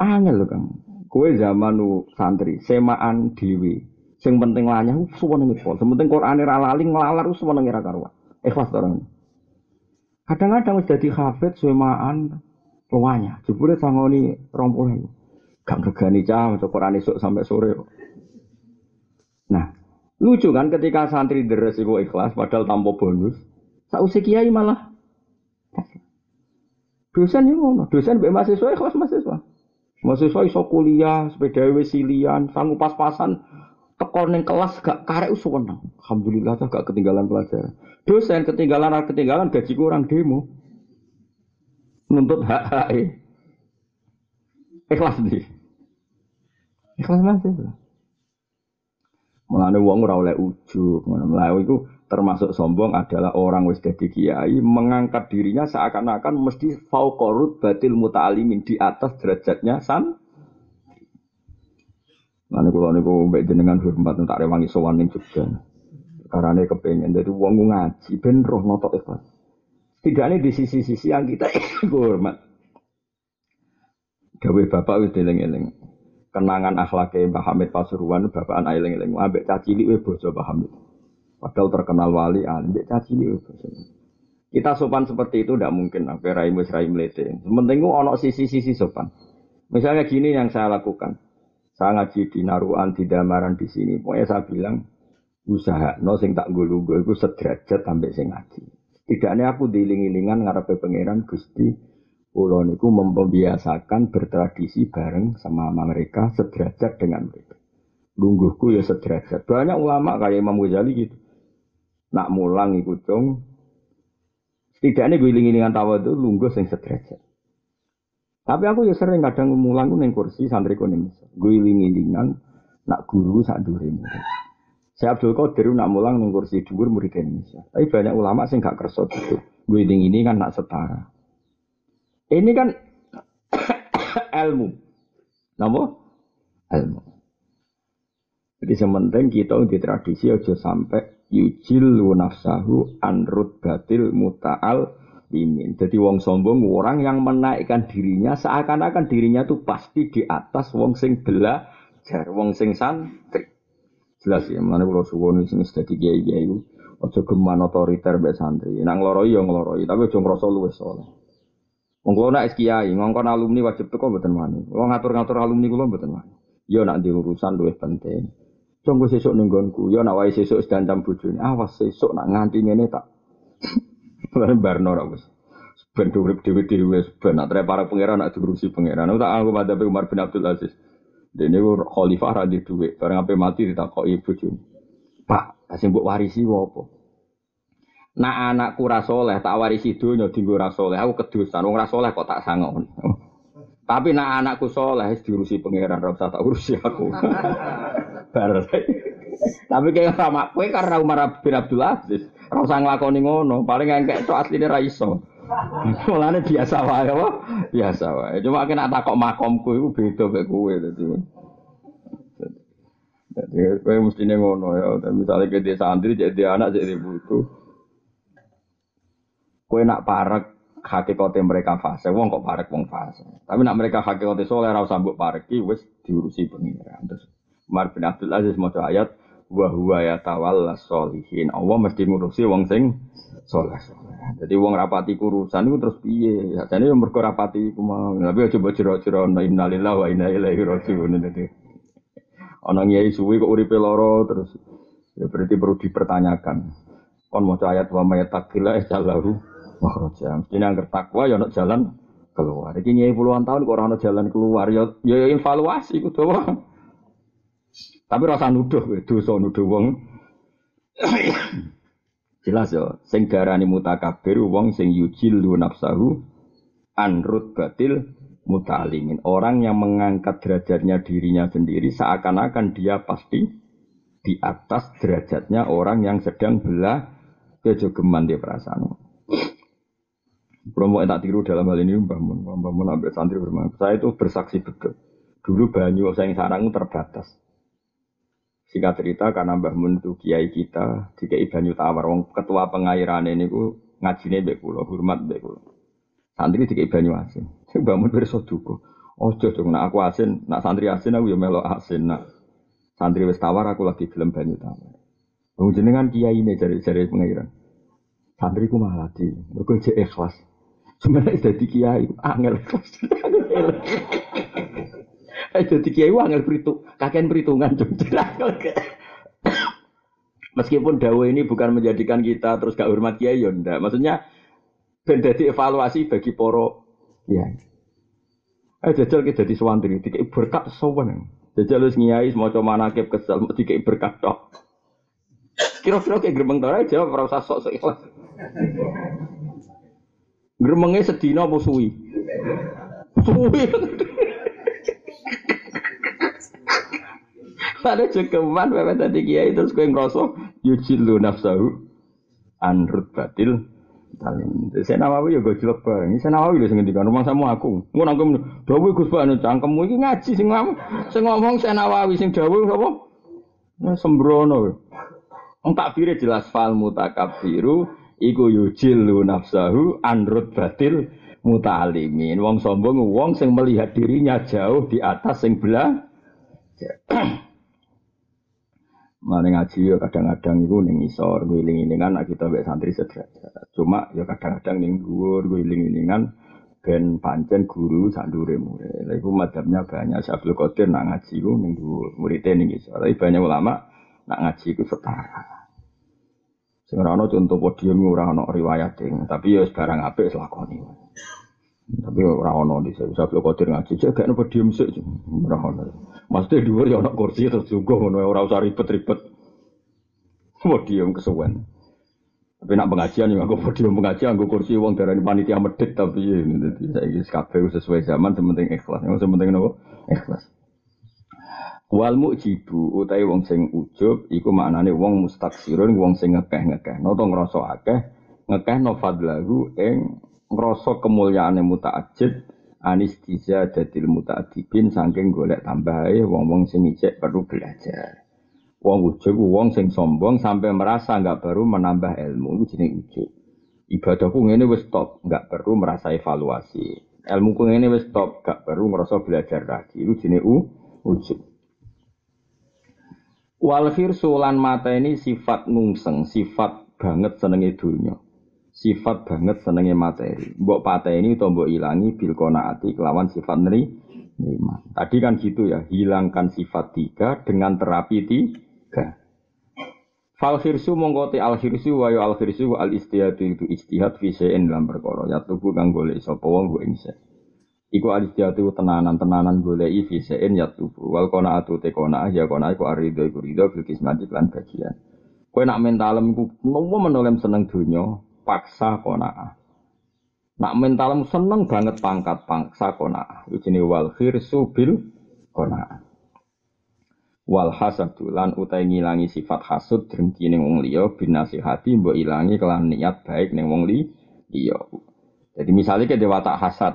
Angel loh kamu. Kue zaman nu santri, semaan dewi. Sing penting lanyah suwenenge pol. Sing penting Qur'ane ra lali nglalar suwenenge ra karuan. Ikhlas orang. Kadang-kadang wis dadi hafid semaan luanya. Jebule sangoni 20. Gak regani cah maca Qur'an esuk sampai sore. Nah, lucu kan ketika santri deres iku ikhlas padahal tanpa bonus. Sausi kiai malah dosen itu ngono, dosen mbek mahasiswa ikhlas mahasiswa. Mahasiswa iso kuliah, sepeda wesilian, sanggup pas-pasan, tekor neng kelas gak karek usuwenang. Alhamdulillah tuh gak ketinggalan pelajaran. Dosen ketinggalan ketinggalan gaji kurang demo. Nuntut hak hak Ikhlas di. Ikhlas masih. Mulane wong ora oleh ujug, ngono itu termasuk sombong adalah orang wis dadi kiai mengangkat dirinya seakan-akan mesti fauqarut batil muta'alimin di atas derajatnya san Nah, kalau niku mbak jenengan hormat tak rewangi sowan ning Jogja. Karena kepengen dari wong ngaji ben roh noto ikhlas. Setidaknya di sisi-sisi yang kita hormat. Gawe bapak wis eling-eling. Kenangan akhlaknya Mbah Hamid Pasuruan bapak anak eling-eling. Ambek cacilik we bojo Mbah Hamid. Padahal terkenal wali alim, dia caci. Kita sopan seperti itu tidak mungkin. Apa rai rai melete. Sementing ono sisi-sisi sopan. Misalnya gini yang saya lakukan. Saya ngaji di Naruan, di Damaran di sini. Pokoknya saya bilang usaha no sing tak gulu gue itu sederajat sampai sing ngaji. Tidaknya aku diling-ilingan ngarepe pangeran Gusti Kulo niku membiasakan bertradisi bareng sama mereka sederajat dengan mereka. Lungguhku ya sederajat. Banyak ulama kayak Imam Ghazali gitu nak mulang ikut dong. Setidaknya gue ingin dengan tawa itu lungguh sing sederajat. Tapi aku ya sering kadang mulang neng kursi santri kuning. Gue iling-ilingan nak guru sak dure murid. Saya Abdul Qadir nak mulang neng kursi dhuwur murid Indonesia. Tapi banyak ulama sing gak kerso gitu. Gue ini kan nak setara. Ini kan ilmu. Napa? Ilmu. Jadi sementing kita di tradisi aja sampai yujil nafsahu anrut batil muta'al imin. Jadi wong sombong orang yang menaikkan dirinya seakan-akan dirinya tuh pasti di atas wong sing belajar, wong sing santri. Jelas ya, mana kalau suwon sing dadi kiai-kiai Ojo geman otoriter mbek santri. Nang ngloroi ya ngloroi, tapi ojo ngrasa luwes soleh. Wong kula nak kiai, ngongkon alumni wajib teko mboten wani. Wong ngatur-ngatur alumni kula mboten wani. Ya nak di urusan luwih penting. Tunggu sesuk ning nggonku, ya nak wae sesuk sedancam bojone. Awas sesuk nak nganti ngene tak. Barno ra wis. Ben urip dhewe-dhewe ben nak para pangeran nak diurusi pangeran. Tak aku pada Umar bin Abdul Aziz. Dene khalifah ra dhuwit, bareng ape mati ditakoki bojone. Pak, kasih mbok warisi apa? Nak anakku ra saleh, tak warisi donya dienggo ra saleh. Aku kedusan wong ra saleh kok tak sangon. Tapi nak anakku saleh diurusi pangeran ra usah tak urusi aku. Bar. Tapi kayak sama kowe karena Umar bin Abdul Aziz, ora usah nglakoni ngono, paling engkek tok asline ra iso. Mulane biasa wae apa? Biasa wae. Cuma kena takok makomku iku beda mek kowe dadi. Jadi kowe mesti ngono ya. Misalnya ke dia santri jadi anak jadi butuh. Kowe nak parek hakikate mereka fase, wong kok parek wong fase. Tapi nak mereka hakikate soleh ra usah mbok pareki wis diurusi pengiran. Terus Umar bin Abdul Aziz maca ayat wa huwa yatawalla sholihin. Allah mesti ngurusi wong sing soleh. Jadi wong rapati kurusan itu terus piye? Ya jane yo mergo rapati iku mau. Tapi coba jero-jero innalillahi wa inna ilaihi rajiun. Ana kiai suwi kok uripe lara terus ya berarti perlu dipertanyakan. Kon maca ayat wa may taqilla jalahu makhraja. Mesti nang takwa ya ana jalan keluar. Iki nyai puluhan tahun kok ora ana jalan keluar ya ya evaluasi kudu wae. Tapi rasa nuduh dosa nuduh wong. Jelas ya, sing darani mutakabir wong sing yujil nafsahu anrut batil muta'alimin. Orang yang mengangkat derajatnya dirinya sendiri seakan-akan dia pasti di atas derajatnya orang yang sedang belah kejogeman di perasaan. Promo tak tiru dalam hal ini Mbah Mun, Mbah Mun ambil santri bermain. Saya itu bersaksi betul. Dulu banyu saya yang sarang terbatas. Singkat cerita karena Mbah Mun itu kiai kita, di banyu tawar, wong ketua pengairan ini ku ngajine mbek kula, hormat mbek kula. Santri dikai banyu asin. Sing bangun pirsa duka. Ojo dong nak aku asin, nak santri asin aku ya melok asin nak. Santri wis tawar aku lagi gelem banyu tawar. Wong jenengan kiai ini jari-jari pengiran. Santri ku malah di, mergo ikhlas. Sebenarnya dadi kiai angel ikhlas. Eh dadi kiai angel perhitung, kakean perhitungan Meskipun dawa ini bukan menjadikan kita terus gak hormat kiai ya ndak. Maksudnya ben dadi evaluasi bagi poro ya. Eh jajal kita jadi sewantri, tiga berkat sowan. Jajal harus ngiyai semua manakib kesel, tiga berkat tok. Kira-kira kayak gerbang tora aja, ora usah sok sok ikhlas. Gremengnya sedina apa suwi? Suwi. Pada cekeman, bapak tadi kiai terus kau ngerosok, yujilu nafsahu, anrut batil, Salim. Saya Nawawi ya gojlok bareng. Saya Nawawi lho sing ngendikan rumah sama aku. Ngono aku dawuh Gus Banu cangkemmu iki ngaji sing ngomong. Sing ngomong saya Nawawi sing dawuh sapa? Nah, sembrono. Wong takbire jelas fal mutakabbiru iku yujilu nafsahu anrut batil mutalimin. Wong sombong wong sing melihat dirinya jauh di atas sing belah. Mana ngaji ya kadang-kadang itu ning isor guling-ilingan nak kita mbek santri sederajat. Cuma ya kadang-kadang ning dhuwur guling-ilingan ben pancen guru sandure murid. Lha iku madhabnya banyak Syaikhul Qadir nak ngaji ku ning dhuwur, muridé ning isor. Tapi banyak ulama nak ngaji ku setara. Sing contoh podium ora ana riwayat tapi ya barang apik lakoni. Tapi ora ono di saya Syaikhul Qadir ngaji, cek gak podium sik ora ono. Maksudnya dua ya kursi terus juga ngono ora usah ribet-ribet. Podium kesuwen. Tapi nak pengajian ya aku podium pengajian aku kursi uang darah panitia medit tapi ya ini jadi saya sesuai zaman sementing ikhlas. Yang sementing nopo ikhlas. Wal mujibu utai wong sing ujub iku maknane wong mustaksirun wong sing ngekeh-ngekeh. Noto ngrasa akeh ngekeh no fadlahu ing ngrasa kemuliaane mutaajid anis dadil muta'adibin saking golek tambahe wong-wong sing ijek perlu belajar. Wong ujug wong sing sombong sampai merasa nggak baru menambah ilmu itu jenenge ujug. Ibadahku ngene wis stop, nggak perlu merasa evaluasi. Ilmu ku ngene wis stop, nggak perlu ngerasa belajar lagi. Itu jenenge ujug. Wal sulan mata ini sifat nungseng, sifat banget senenge dunia. Sifat banget senenge materi. Mbok pateni ini mbok ilangi bil konaati kelawan sifat neri. Tadi kan gitu ya, hilangkan sifat tiga dengan terapi tiga Fal khirsu mongko te al khirsu wa al khirsu al istihadu itu istihad fi syai'in dalam perkara ya tubuh kang golek sapa wong ing Iku al istihadu tenanan-tenanan goleki fi syai'in ya tubuh wal qanaatu te qanaah ya qanaah iku arido iku rido fil kismati lan bagian. Kowe nak mentalem ku nopo menolem seneng donya paksa qanaah. Nak mentalem seneng banget pangkat paksa. Iku jenenge wal khirsu bil qanaah wal hasadu lan utai ngilangi sifat hasud drengki ning wong liya bin nasihati mbok ilangi kelan niat baik ning wong liya. Jadi misalnya ke dewa tak hasad,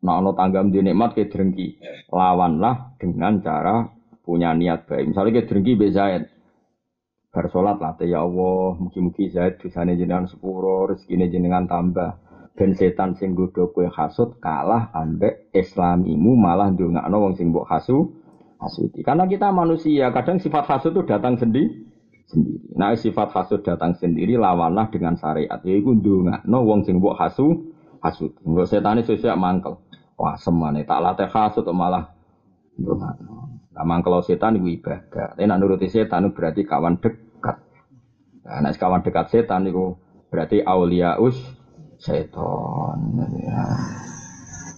nah ono tanggam di nikmat ke drengki, lawanlah dengan cara punya niat baik. Misalnya ke drengki be bersolat lah ya Allah, mugi-mugi Zaid dosane jenengan sepuro, rezekine jenengan tambah. Ben setan sing godho kowe hasud kalah ambek islamimu malah ndongakno wong sing mbok hasud hasuti. Karena kita manusia, kadang sifat hasud itu datang sendiri. sendiri. Nah, sifat hasud datang sendiri lawanlah dengan syariat. Yaitu ndonga, no wong sing mbok hasu, hasud. Enggak setan itu siap mangkel. Wah, semane tak latih hasud malah ndonga. Nah, mangkel setan itu ibadah. Tapi nak nuruti setan itu berarti kawan dekat. Nah, nak kawan dekat setan itu berarti auliaus setan. Ya.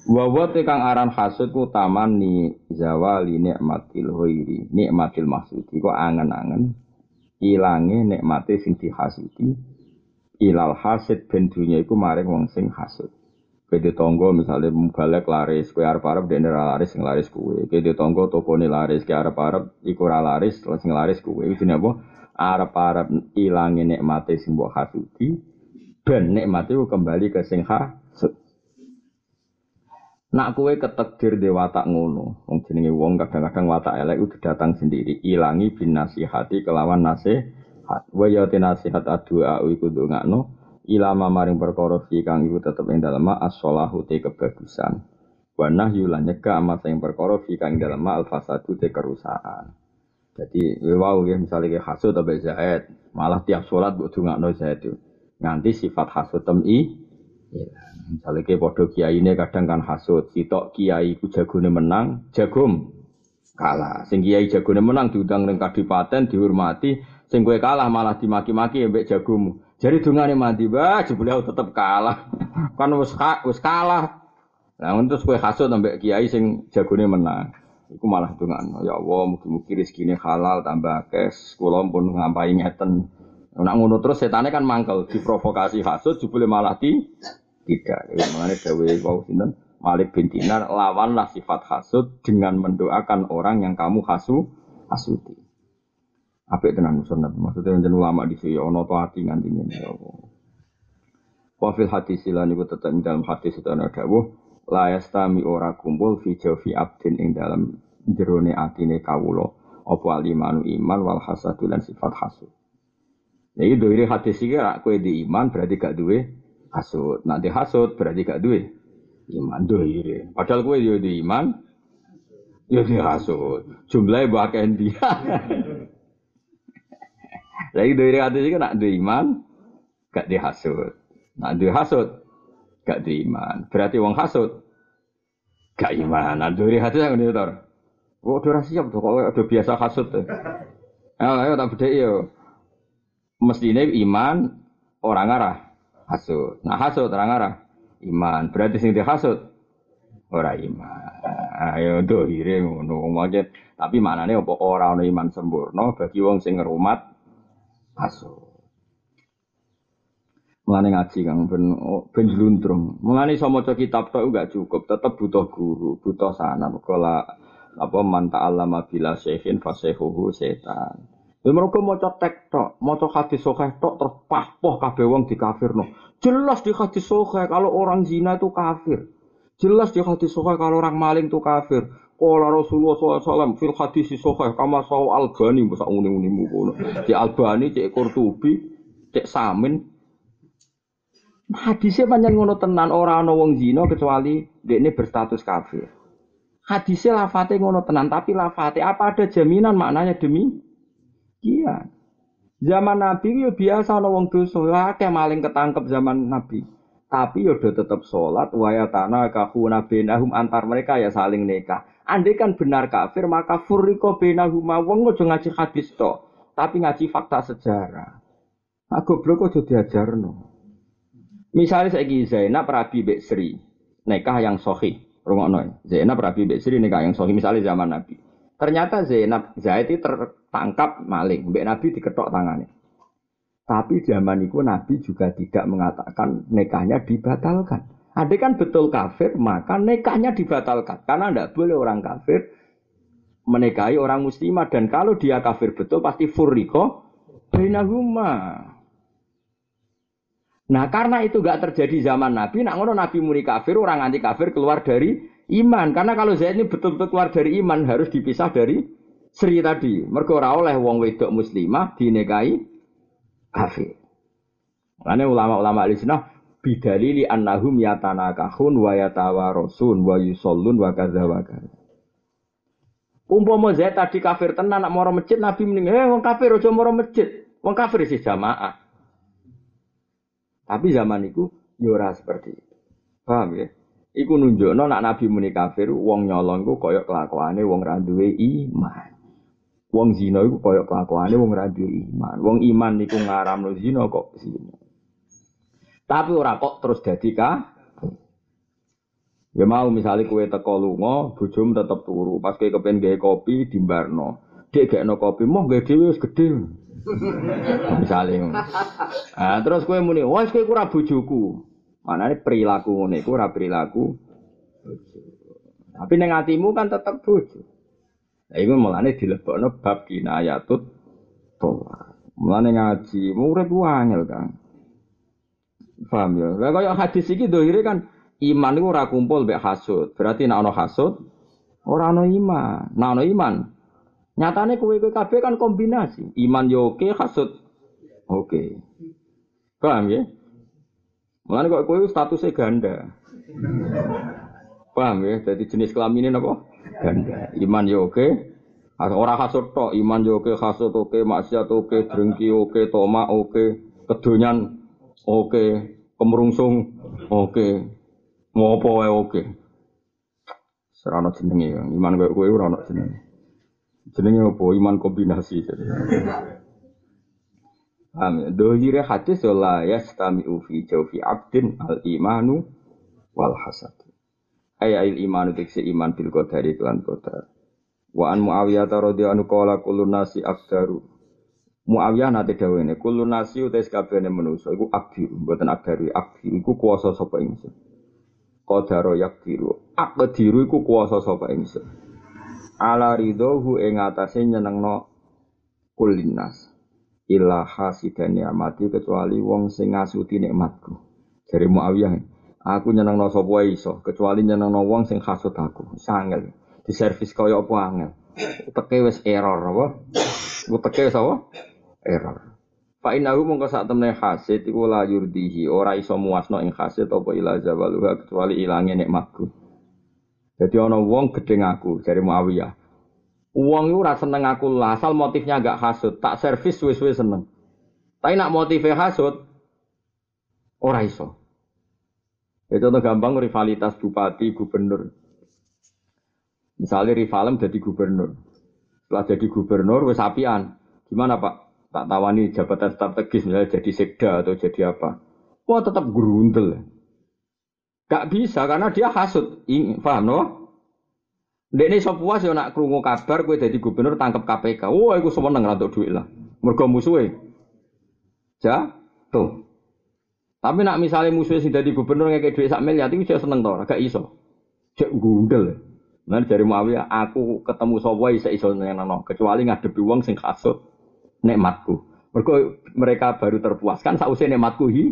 Wawa kang aran hasud ku taman ni zawali nikmatil hoiri nikmatil maksudi kok angen-angen ilange nikmate sing dihasudi ilal hasid ben dunya iku maring wong sing hasud. Kede tonggo misalnya mubalek laris, kue arep arep dene laris sing laris kue. Kede tonggo topone laris, kue arep arep iku laris, sing laris kue. Itu apa? Arep arep ilange nikmate sing mbok hasudi, ben nikmate kembali ke sing. Nak kue ketekdir di watak ngono, wong jenenge wong kadang-kadang watak elek itu datang sendiri, ilangi bin nasihati kelawan nasihat. Wa ya nasihat adua iku ndongakno ilama maring perkara fi kang iku tetep ing dalem as-shalahu te kebagusan. Wa nahyu lan nyegah amat sing perkara fi kang dalem al-fasadu te kerusakan. Jadi wow ya misalnya kayak hasud atau zaid, malah tiap sholat buat dongakno zaid itu. Nganti sifat hasud temi, ya. Misalnya ke podo kiai ini kadang kan hasut, sitok kiai ku jagone menang, jagum kalah. Sing kiai jagone menang diundang neng kadipaten dihormati, sing gue kalah malah dimaki-maki mbek jagomu. Jadi dungane mati, bah beliau tetap kalah. kan wis wis kalah. Nah, untuk kue hasut ambek kiai sing jagone menang. Iku malah dungan, ya Allah, mugi-mugi rezekine halal tambah kes, kula pun ngampai ngeten. Nak ngono terus setannya kan mangkel, diprovokasi hasut, jebule malah di tidak. Ya, mengenai Dewi Wau Sinten Malik bin Dinar lawanlah sifat hasud dengan mendoakan orang yang kamu hasu hasuti. Apa itu nan sunnah? Maksudnya yang ulama di sini ono to hati nganti ini. Wafil hati sila niku tetap dalam hati itu ada dawuh la yastami ora kumpul fi jawfi abdin ing dalam jerone atine kawula apa alimanu iman wal hasadu lan sifat hasud. Jadi dari hati sih kue di iman berarti gak duwe hasut. Nanti hasut berarti gak duwe iman doire. Padahal kue di iman, yo di hasut. Jumlahnya bahkan dia. Lagi dari hati nak duwe iman, gak di hasut. Nak duwe hasut, gak di iman. Berarti wong hasut, gak iman. Nah dari hati yang ini tor. Oh, udah siap tuh, kok udah biasa hasut tuh. Ayo, tak beda yo. Mestinya iman orang arah hasud. Nah hasud terang arah iman. Berarti sing hasud ora iman. Ayo dohire ngono aja. Tapi maknane apa ora ana iman sempurna bagi wong sing ngrumat hasud. Mulane ngaji kang ben ben jluntrung. Mulane iso maca kitab tok enggak cukup, tetep butuh guru, butuh sanad. Kala apa man ta'allama bila syekhin fasehuhu setan. Ya mereka maca tek tok, maca hadis sahih tok terus pahpoh kabeh wong dikafirno. Jelas di hadis sahih kalau orang zina itu kafir. Jelas di hadis sahih kalau orang maling itu kafir. Qala Rasulullah SAW fil hadis sahih kama sahu Albani masa uni-unimu kono. Di Albani cek Qurtubi cek Samin Hadisnya panjang ngono tenan orang ana wong zina kecuali ini berstatus kafir. Hadisnya lafate ngono tenan tapi lafate apa ada jaminan maknanya demi iya. Zaman Nabi yo biasa ana wong dosa, akeh maling ketangkep zaman Nabi. Tapi yo tetap sholat wayatana kahuna benahum antar mereka ya saling nikah. Andai kan benar kafir maka furriko benahuma wong ojo ngaji hadis to, tapi ngaji fakta sejarah. Nah goblok ojo diajarno. Misalnya saya Zainab Rabi Bek Sri, nikah yang sohi, rungokno. Zainab Rabi Bek Sri nikah yang sohi, misalnya zaman Nabi. Ternyata Zainab Zaid tertangkap maling, Mbak Nabi diketok tangannya. Tapi zaman itu Nabi juga tidak mengatakan nikahnya dibatalkan. Ada kan betul kafir, maka nikahnya dibatalkan. Karena tidak boleh orang kafir menikahi orang muslimah. Dan kalau dia kafir betul, pasti furriko bainahuma. Nah karena itu gak terjadi zaman Nabi, nak ngono Nabi muni kafir, orang anti kafir keluar dari iman. Karena kalau saya ini betul-betul keluar dari iman harus dipisah dari Sri tadi. Mergo oleh wong wedok muslimah dinikahi kafir. Karena ulama-ulama alisnah bidalili annahum yatanakahun wa yatawarosun wa yusallun wa kadza wa. Umpama Zaid tadi kafir tenan nak moro masjid Nabi mending eh wong kafir aja moro masjid. Wong kafir sih jamaah. Tapi zaman itu yura ya seperti itu. Paham ya? Iku nunjukno nak Nabi muni kafir, wong nyolong ku koyok kelakuane wong ra duwe iman. Wong zina iku koyok kelakuane wong ra duwe iman. Wong iman niku ngaramno zina kok zina. Tapi ora kok terus dadi ka Ya mau misalnya kue teko lunga, bujum tetep turu. Pas kue kepen gawe kopi dimbarno. Dek gak no kopi, mau gak dhewe wis gedhe. Misalnya. Nah, terus kue muni, wah kue kurang bujuku. Mana ini perilaku ngene ora perilaku. Tapi neng hatimu kan tetap bojo. Lah iku mulane dilebokno bab kinayatut tolak. Mulane ngaji, urip ku angel, Kang. Paham ya? Lah kaya hadis iki dohire kan iman iku ora kumpul mbek hasud. Berarti nek ana hasud ora ana iman. Nek ana iman Nyatane kowe kowe kabeh kan kombinasi. Iman yo oke, hasud oke. Paham ya? Mulane kok kowe statusnya ganda. Paham ya? Jadi jenis kelaminnya apa? Ganda. Iman yo oke. Orang hasud tok, iman yo oke, hasud oke, maksiat oke, drengki oke, toma oke, kedonyan oke, kemerungsung oke. Mau wae oke. Serana jenenge, iman kowe kowe ora ono jenenge. Jenenge apa? Iman kombinasi. Amin. Dohire hadis la yastami'u fi jawfi abdin al imanu wal hasad. Ay al imanu diksi iman bil qadari lan qadar. Wa an Muawiyah radhiyallahu anhu qala kullu nasi akdaru. Muawiyah nate dawene kullu nasi utais kabehane manusa iku akdiru, mboten akdaru, akdiru iku kuwasa sapa ingsun. Qadaro yakdiru. Akdiru iku kuwasa sapa ingsun ala ridhohu ing atase nyenengno kulinas illa hasidan ni'mati kecuali wong sing ngasuti nikmatku jare Muawiyah aku nyenengno sapa iso kecuali nyenengno wong sing hasud aku sangel di servis kaya apa angel teke wis error apa teke wis apa error Fa innahu mongko sak temne hasid iku la yurdihi ora iso muasno ing hasid apa ila zawaluha kecuali ilange nikmatku jadi ono wong gedeng aku dari Muawiyah. Uang itu rasa seneng aku lah, asal motifnya agak hasut, tak servis suwe-suwe seneng. Tapi nak motifnya hasut, ora iso. Itu contoh gampang rivalitas bupati, gubernur. Misalnya rivalem jadi gubernur. Setelah jadi gubernur, wes apian. Gimana pak? Tak tawani jabatan strategis, misalnya jadi sekda atau jadi apa. Wah tetap gerundel. Gak bisa karena dia hasut. Paham no? Dek ini puas ya nak krungu kabar gue jadi gubernur tangkap KPK. Wah, aku seneng untuk duit lah. Mergo musuhe. tuh. Tapi nak misalnya musuhnya sih jadi gubernur kayak duit sak miliar, itu saya seneng tau, gak iso. Cek gundel. Nah dari Muawiyah, aku ketemu sapa iso iso nyenengno, kecuali ngadepi uang sing hasut nikmatku. Mergo mereka baru terpuaskan sausé nikmatku hi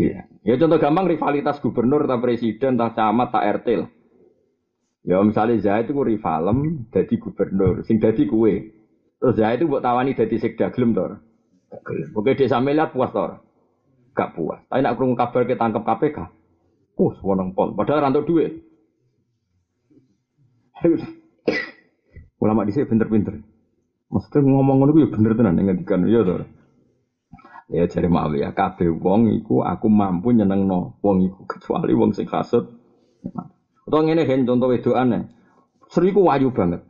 Iya. Ya contoh gampang rivalitas gubernur tak presiden tak camat tak RT lah. Ya misalnya Zaid itu rivalem jadi gubernur, sing jadi kue. Terus Zaid itu buat tawani jadi sekda gelem. Oke dia sampe lihat puas tor. Gak puas. Tapi nak kurung kabar kita tangkap KPK. Uh, sewenang pol. Padahal rantuk duit. Ulama di sini pinter-pinter. Maksudnya ngomong ngono ya bener tenan ngendikan ya tor. Ya jare ya kabeh wong iku aku mampu nyenengno wong iku kecuali wong sing kasut. Utawa ngene gen contoh wedokane. Sri ku wayu banget.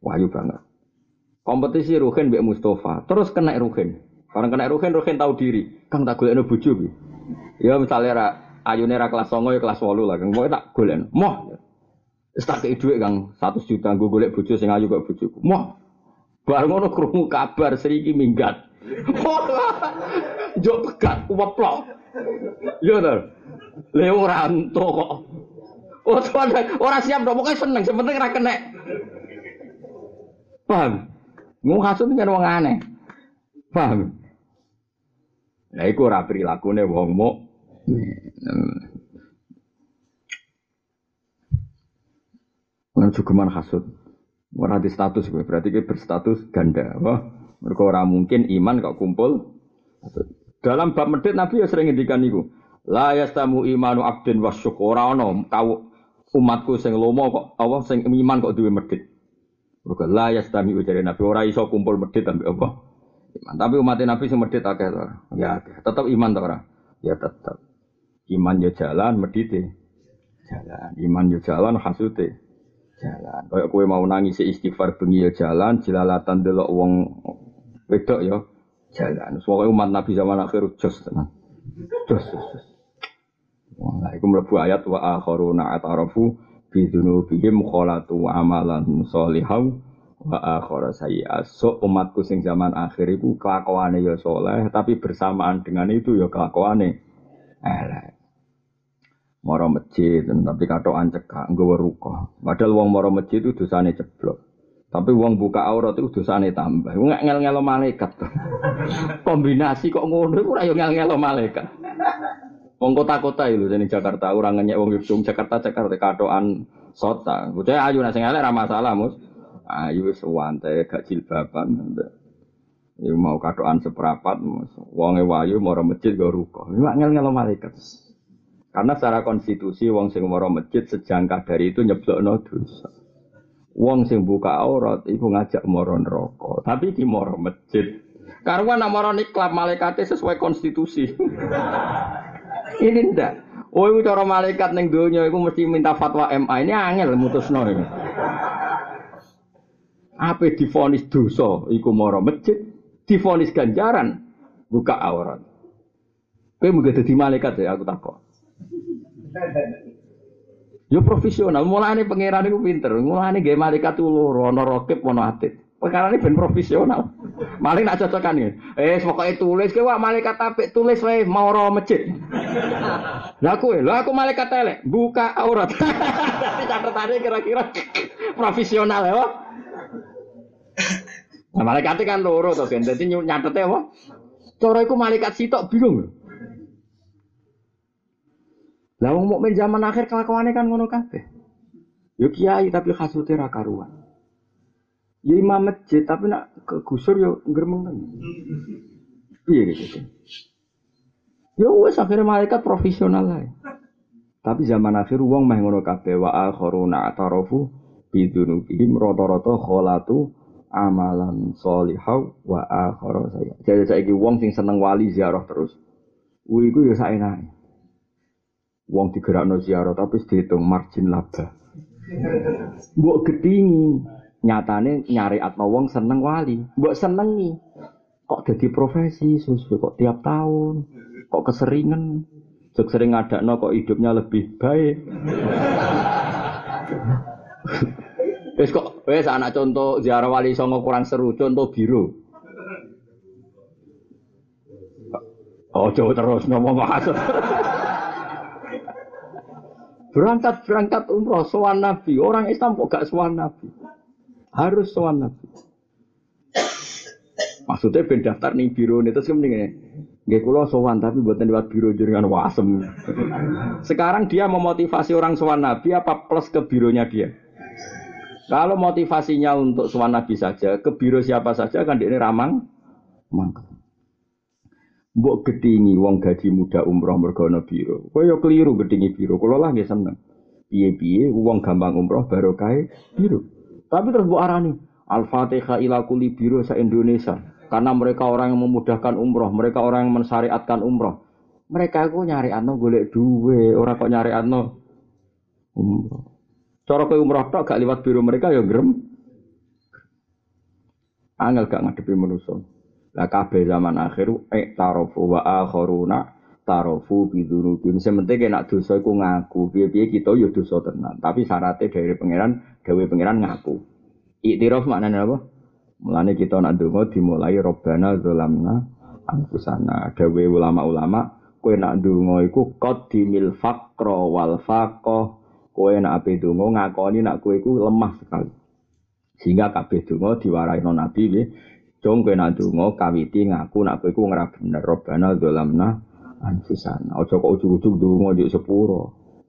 Wayu banget. Kompetisi Ruhin Mbak Mustafa, terus kena Ruhin. Orang kena Ruhin, Ruhin tahu diri. Kang tak golekno bojo ki. Ya misalnya ra ayune ra kelas 9 ya kelas 8 lah, Kang. Pokoke tak golek. Moh. Wis tak kei dhuwit Kang 100 juta nggo golek bojo sing ayu kok bojoku. Moh. Bar ngono krungu kabar Sri iki minggat. Jok pegat, weplok. Yo to. Le ora entuk kok. Oh, ora siap dong, pokoknya seneng, sepenting ora kena. Paham? Mau hasut kan wong aneh. Paham? Nah, iku ora prilakune wong mo. Nang cukuman hasut. Ora di status gue, berarti gue berstatus ganda. Wah, mereka orang mungkin iman kok kumpul. Dalam bab medit Nabi ya sering ngendikan niku. La yastamu imanu abdin wasyukur. Ora ono kau umatku sing lomo kok apa sing iman kok duwe medit. Mergo la yastami ujare Nabi ora iso kumpul medit ambek apa. Iman. Tapi umat Nabi sing medit akeh to. Ya akeh. Tetep iman to ora? Ya tetep. Iman ya jalan medite. Jalan. Iman ya jalan hasute. Jalan. Kayak kue mau nangis istighfar bengi ya jalan, jilalatan delok wong wedok ya jalan. Soalnya umat Nabi zaman akhir jos tenan. Jos. Wah, iku mlebu ayat wa akharuna atarafu bi dzunubihim khalatu amalan sholihau wa akhara sayyi'at. So umatku sing zaman akhir iku kelakuane ya soleh, tapi bersamaan dengan itu ya kelakuane elek. Moro masjid, tapi katoan cekak, nggawa ruko. Padahal wong moro masjid itu dosane ceblok. Tapi wong buka aurat itu dosane tambah. Nggak ngel-ngelo malaikat. Kombinasi kok ngono iku ora yo ngel-ngelo malaikat. Wong kota-kota itu di Jakarta, orang ngenyek wong Yogyakarta, Jakarta Jakarta katoan sota. Bocah ayu nasi elek ra masalah, Mus. Ayu wis wante gak jilbaban. Ya mau katoan seperapat. Wonge wayu moro masjid go ruko. Nggak ngel-ngelo malaikat. Karena secara konstitusi wong sing moro masjid sejangka dari itu nyeblokno dosa. Wong sing buka aurat iku ngajak moro neraka, tapi di moro masjid. Karena nama orang niklap malaikatnya sesuai konstitusi. Ini ndak. Oh, itu cara malaikat neng dunia itu mesti minta fatwa MA. Ini angel mutusno ini. Apa difonis dosa iku moro masjid, difonis ganjaran buka aurat. Kowe mung dadi malaikat ya aku takut. Yo profesional, mulane pangeran iku pinter. Mulane nggih malaikat loro, ana rokib, ana atit. Perkara ini ben profesional. Maling nak cocokan ya. Eh, pokoknya tulis wah malaikat apik tulis wae mau roh masjid. Lah kowe, lah aku malaikat telek, buka aurat. Tapi catatannya kira-kira profesional ya. Nah, malaikat kan loro to ben dadi nyatete apa? Cara iku malaikat sitok bingung. Lah wong mukmin zaman akhir kelakuane kan ngono kabeh. Yo kiai tapi kasute ra karuan. Ya imam masjid tapi nak ke gusur yo gremeng kan. Iya gitu. Ya wes akhirnya malaikat profesional lah. Tapi zaman akhir uang meh ngono kabeh wa akharuna atarafu bidunubihim rata-rata kholatu amalan solihau wa akhara saya. Jadi saiki wong sing seneng wali ziarah terus. Kuwi iku ya saenake. Wong digerakno ziarah tapi dihitung margin laba. Mbok gedingi nyatane nyari atma wong seneng wali mbok senengi kok jadi profesi sesuai kok tiap tahun kok keseringan Jok sering no kok hidupnya lebih baik Wes kok wes anak contoh ziarah wali songo kurang seru contoh biru Oh jauh terus ngomong masuk berangkat berangkat umroh sowan nabi orang Islam kok gak sowan nabi harus sowan Nabi. Maksudnya ben daftar nih biro ini terus kemudian Nggih kula sowan tapi buatan lewat biro jenengan wasem. Sekarang dia memotivasi orang sowan Nabi apa plus ke bironya dia? Kalau motivasinya untuk sowan Nabi saja, ke biro siapa saja kan ini ramang mangkel. Mbok gedingi wong gaji muda umroh mergo biro. Kowe yo keliru gedingi biro. Kula lah nggih seneng. Piye-piye wong gampang umroh baru kae biro. Tapi terus mbok arani Al-Fatihah ila kulli biro sa Indonesia. Karena mereka orang yang memudahkan umroh, mereka orang yang mensyariatkan umroh. Mereka itu nyari ano golek duwe, orang kok nyari ano umroh. Cara ke umroh tok gak lewat biro mereka ya gerem. Angel gak ngadepi manusia. Lah kabeh zaman akhir eh tarofu wa akharuna tarofu bidunubim. Sementing nek dosa iku ngaku, piye-piye kita ya dosa tenan. Tapi syaratnya dari pangeran, dewe pangeran ngaku. Iktiraf maknanya apa? Mulane kita nak donga dimulai robbana zalamna anfusana. Dawe ulama-ulama kowe nak donga iku qaddimil faqra wal faqah. Kowe nak ape donga ngakoni nak kowe iku lemah sekali. Sehingga kabeh donga diwarai Nabi nggih. Jong kowe nak donga kawiti ngaku nak kowe iku ora bener robbana zalamna anfusana. Aja kok ujug-ujug donga njuk sepuro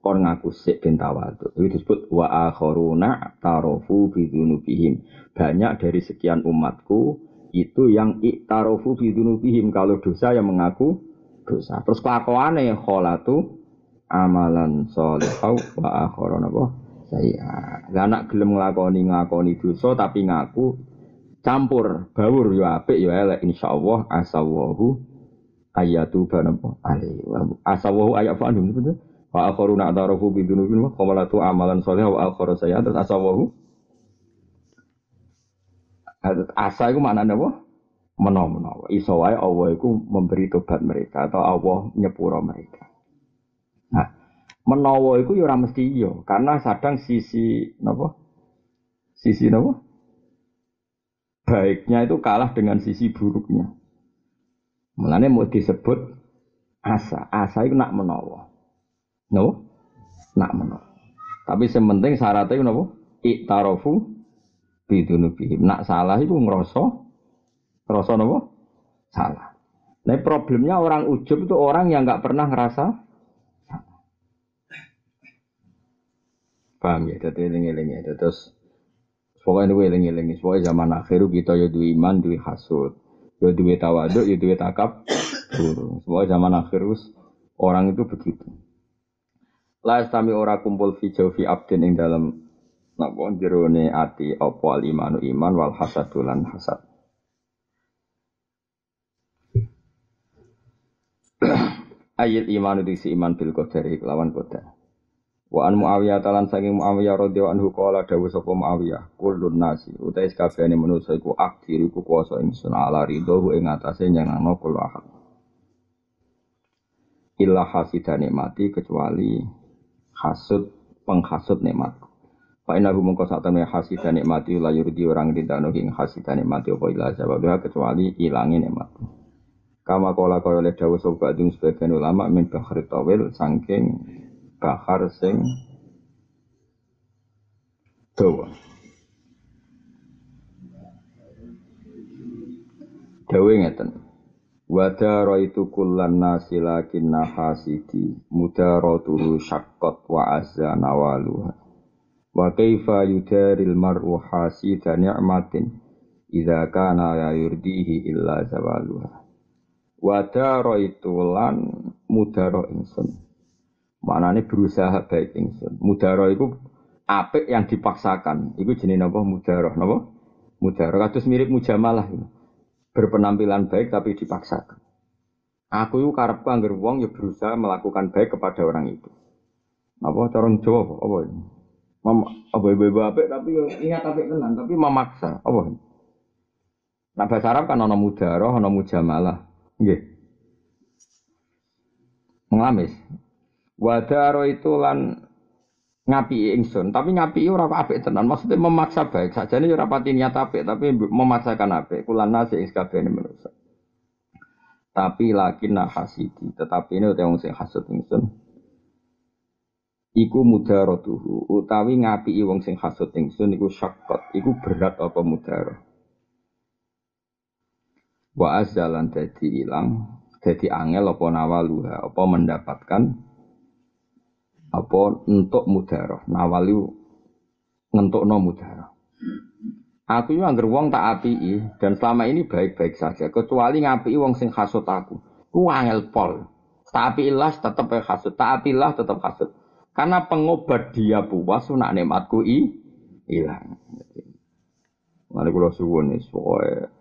kon ngaku sik ben tawadhu. Itu disebut wa akharuna tarofu bidunubihim. Banyak dari sekian umatku itu yang iktarofu bidunubihim kalau dosa yang mengaku dosa. Terus kelakuane kholatu amalan sholihau wa akharuna apa? Saya. Lah anak gelem nglakoni nglakoni dosa tapi ngaku campur bawur yo apik yo elek insyaallah asawahu ayatu banapa alaihi asawahu ayat fa'anum betul Wa akharu na'tarafu bidunubin wa qamalatu amalan soleh wa akharu saya terus asawahu. Asa itu maknanya apa? Menawa-menawa. Iso wae Allah itu memberi tobat mereka atau Allah nyepuro mereka. Menawa itu ya ora mesti iya karena sadang sisi napa? Sisi napa? Baiknya itu kalah dengan sisi buruknya. Mulane mau disebut asa. Asa itu nak menawa. No? Nak meno. Tapi sementing syaratnya napa? Iktarofu bidunubihim. Nak salah itu ngerasa ngerasa napa? Salah. Nah problemnya orang ujub itu orang yang nggak pernah ngerasa salah. Paham ya? Jadi eling-eling ya. Terus pokoknya itu eling-eling. Pokoknya zaman akhir kita ya duwe iman, duwe hasud. Ya duwe tawaduk, ya duwe takab. Pokoknya zaman akhir orang itu begitu. La istami ora kumpul fi jawfi abdin ing dalam napa jerone ati apa al imanu iman wal hasadulan hasad. Ayat iman itu si iman bil qadari lawan qadar. Wa an Muawiyah talan saking Muawiyah radhiyallahu anhu qala dawuh sapa Muawiyah kullun nasi utais kabehane manusa iku aktir iku kuwasa ingsun ala ridho ing atase nyenengno kula ahad. Illa hasidane mati kecuali hasud penghasut nikmat. Pak Inahu mengkau saat temen hasidah nikmati la yurdi orang di dano ing hasidah nikmati apa ilah sebabnya kecuali ilangin nikmat. Kama kola kaya oleh sobat dung sebagian ulama min bahar tawil sangking bahar sing dawa. Dawa ngeten. Wadara itu kullan nasi lakin nahasidi mudaratuhu syaqqat wa azza nawaluha. Wa kaifa yudaril mar'u hasida ni'matin idza kana la yurdihi illa zawaluha. Wadara itu lan mudara ingsun. Maknane berusaha baik ingsun. Mudara itu apik yang dipaksakan. Iku jenenge napa mudara napa? Mudara kados mirip mujamalah. Gitu berpenampilan baik tapi dipaksakan. Aku itu karepku anggar wong ya berusaha melakukan baik kepada orang itu. Apa cara Jawa apa? Ini? Mama, apa ibu-ibu apik tapi ya ingat apik tenan tapi memaksa. Apa ini? Nah bahasa Arab kan ana mudaroh, ana mujamalah. Nggih. Ngamis. Wadaro itu lan ngapi ingsun, tapi ngapi ora apik tenan. Maksudnya memaksa baik. saja ini ora pati niat apik, tapi memaksakan apik. Kulan nasi ing kabehane manusa. Tapi lagi nah hasidi, tetapi ini udah sing hasud ingsun. Iku mudarotuhu, utawi ngapi wong sing hasud ingsun iku syakot, iku berat apa mudaro. Wa azalan dadi ilang Jadi angel apa nawaluha, apa mendapatkan apa untuk mudaroh. Nawalu no mudaroh. Aku itu angger wong tak api dan selama ini baik-baik saja. Kecuali ngapi wong sing hasut aku. Ku angel pol. Tak api ilah tetap hasut. Tak api ilah tetap hasut. Karena pengobat dia puas nak nikmatku i hilang. Mari kula suwun wis pokoke